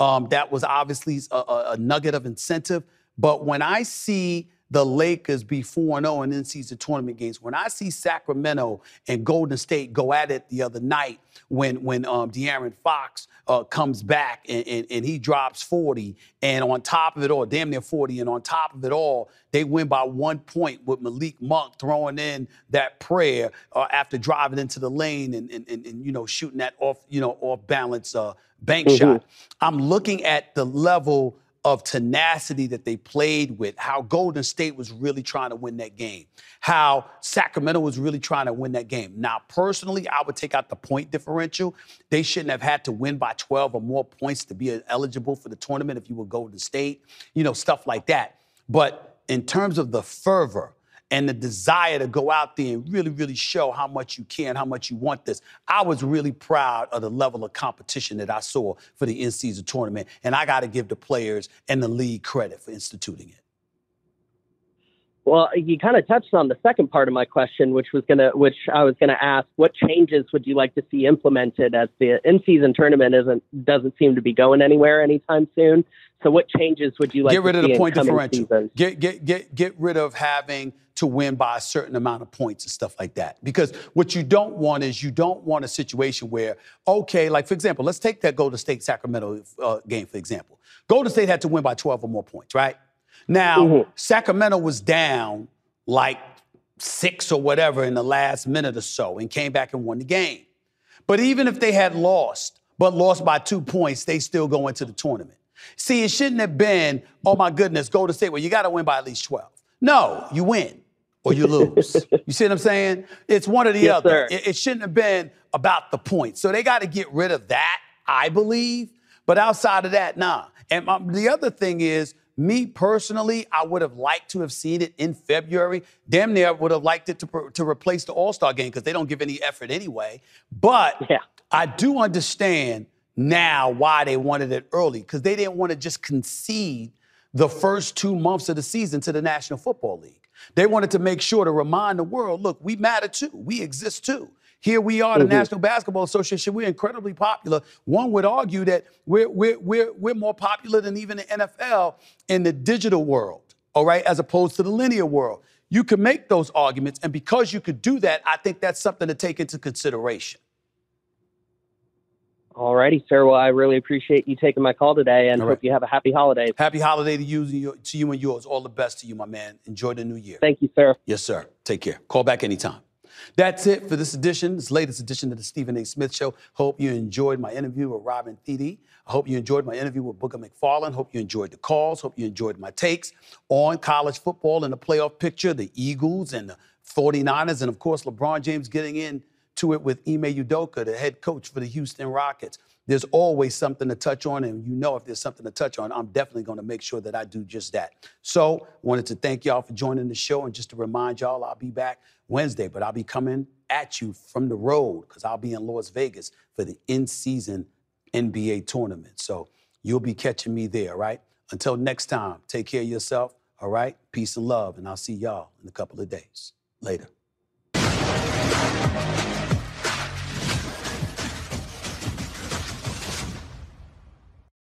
C: um, that was obviously a- a nugget of incentive. But when I see the Lakers be 4 0 in in season tournament games. When I see Sacramento and Golden State go at it the other night when, when um, De'Aaron Fox uh, comes back and, and, and he drops 40, and on top of it all, damn near 40, and on top of it all, they win by one point with Malik Monk throwing in that prayer uh, after driving into the lane and, and, and, and, you know, shooting that off, you know, off balance uh, bank
M: Mhm.
C: shot. I'm looking at the level of tenacity that they played with, how Golden State was really trying to win that game, how Sacramento was really trying to win that game. Now, personally, I would take out the point differential. They shouldn't have had to win by 12 or more points to be eligible for the tournament if you were Golden State, you know, stuff like that. But in terms of the fervor, and the desire to go out there and really, really show how much you can, how much you want this. I was really proud of the level of competition that I saw for the in-season tournament, and I got to give the players and the league credit for instituting it.
M: Well, you kind of touched on the second part of my question, which was gonna, which I was gonna ask, what changes would you like to see implemented as the in-season tournament isn't doesn't seem to be going anywhere anytime soon? So, what changes would you like
C: get
M: to
C: rid of
M: see
C: the point differential.
M: seasons?
C: Get get get get rid of having to win by a certain amount of points and stuff like that. Because what you don't want is you don't want a situation where okay, like for example, let's take that Golden State Sacramento uh, game for example. Golden State had to win by 12 or more points, right? Now Sacramento was down like six or whatever in the last minute or so and came back and won the game. But even if they had lost, but lost by two points, they still go into the tournament. See, it shouldn't have been, oh my goodness, Golden state, well, you got to win by at least 12. No, you win or you lose. [LAUGHS] you see what I'm saying? It's one or the
M: Yes,
C: other. It, it shouldn't have been about the points. So they got to get rid of that, I believe. But outside of that, nah. And um, the other thing is, me personally, I would have liked to have seen it in February. Damn near would have liked it to, to replace the All Star game because they don't give any effort anyway. But I do understand now why they wanted it early because they didn't want to just concede the first two months of the season to the National Football League. They wanted to make sure to remind the world look, we matter too. We exist too. Here we are, the
M: Mhm.
C: National Basketball Association. We're incredibly popular. One would argue that we're, we're, we're, we're more popular than even the NFL in the digital world, all right, as opposed to the linear world. You can make those arguments, and because you could do that, I think that's something to take into consideration.
M: All righty, sir. Well, I really appreciate you taking my call today, and
C: right.
M: hope you have a happy holiday.
C: Happy holiday to you, and to you and yours. All the best to you, my man. Enjoy the new year.
M: Thank you, sir.
C: Yes, sir. Take care. Call back anytime. That's it for this edition, this latest edition of the Stephen A. Smith Show. Hope you enjoyed my interview with Robin Thede. I hope you enjoyed my interview with Booger McFarland. Hope you enjoyed the calls. Hope you enjoyed my takes on college football and the playoff picture, the Eagles and the 49ers, and of course, LeBron James getting into it with Ime Udoka, the head coach for the Houston Rockets. There's always something to touch on, and you know if there's something to touch on, I'm definitely going to make sure that I do just that. So, wanted to thank y'all for joining the show, and just to remind y'all, I'll be back Wednesday, but I'll be coming at you from the road because I'll be in Las Vegas for the in-season NBA tournament. So you'll be catching me there, right? Until next time, take care of yourself, all right? Peace and love, and I'll see y'all in a couple of days. Later.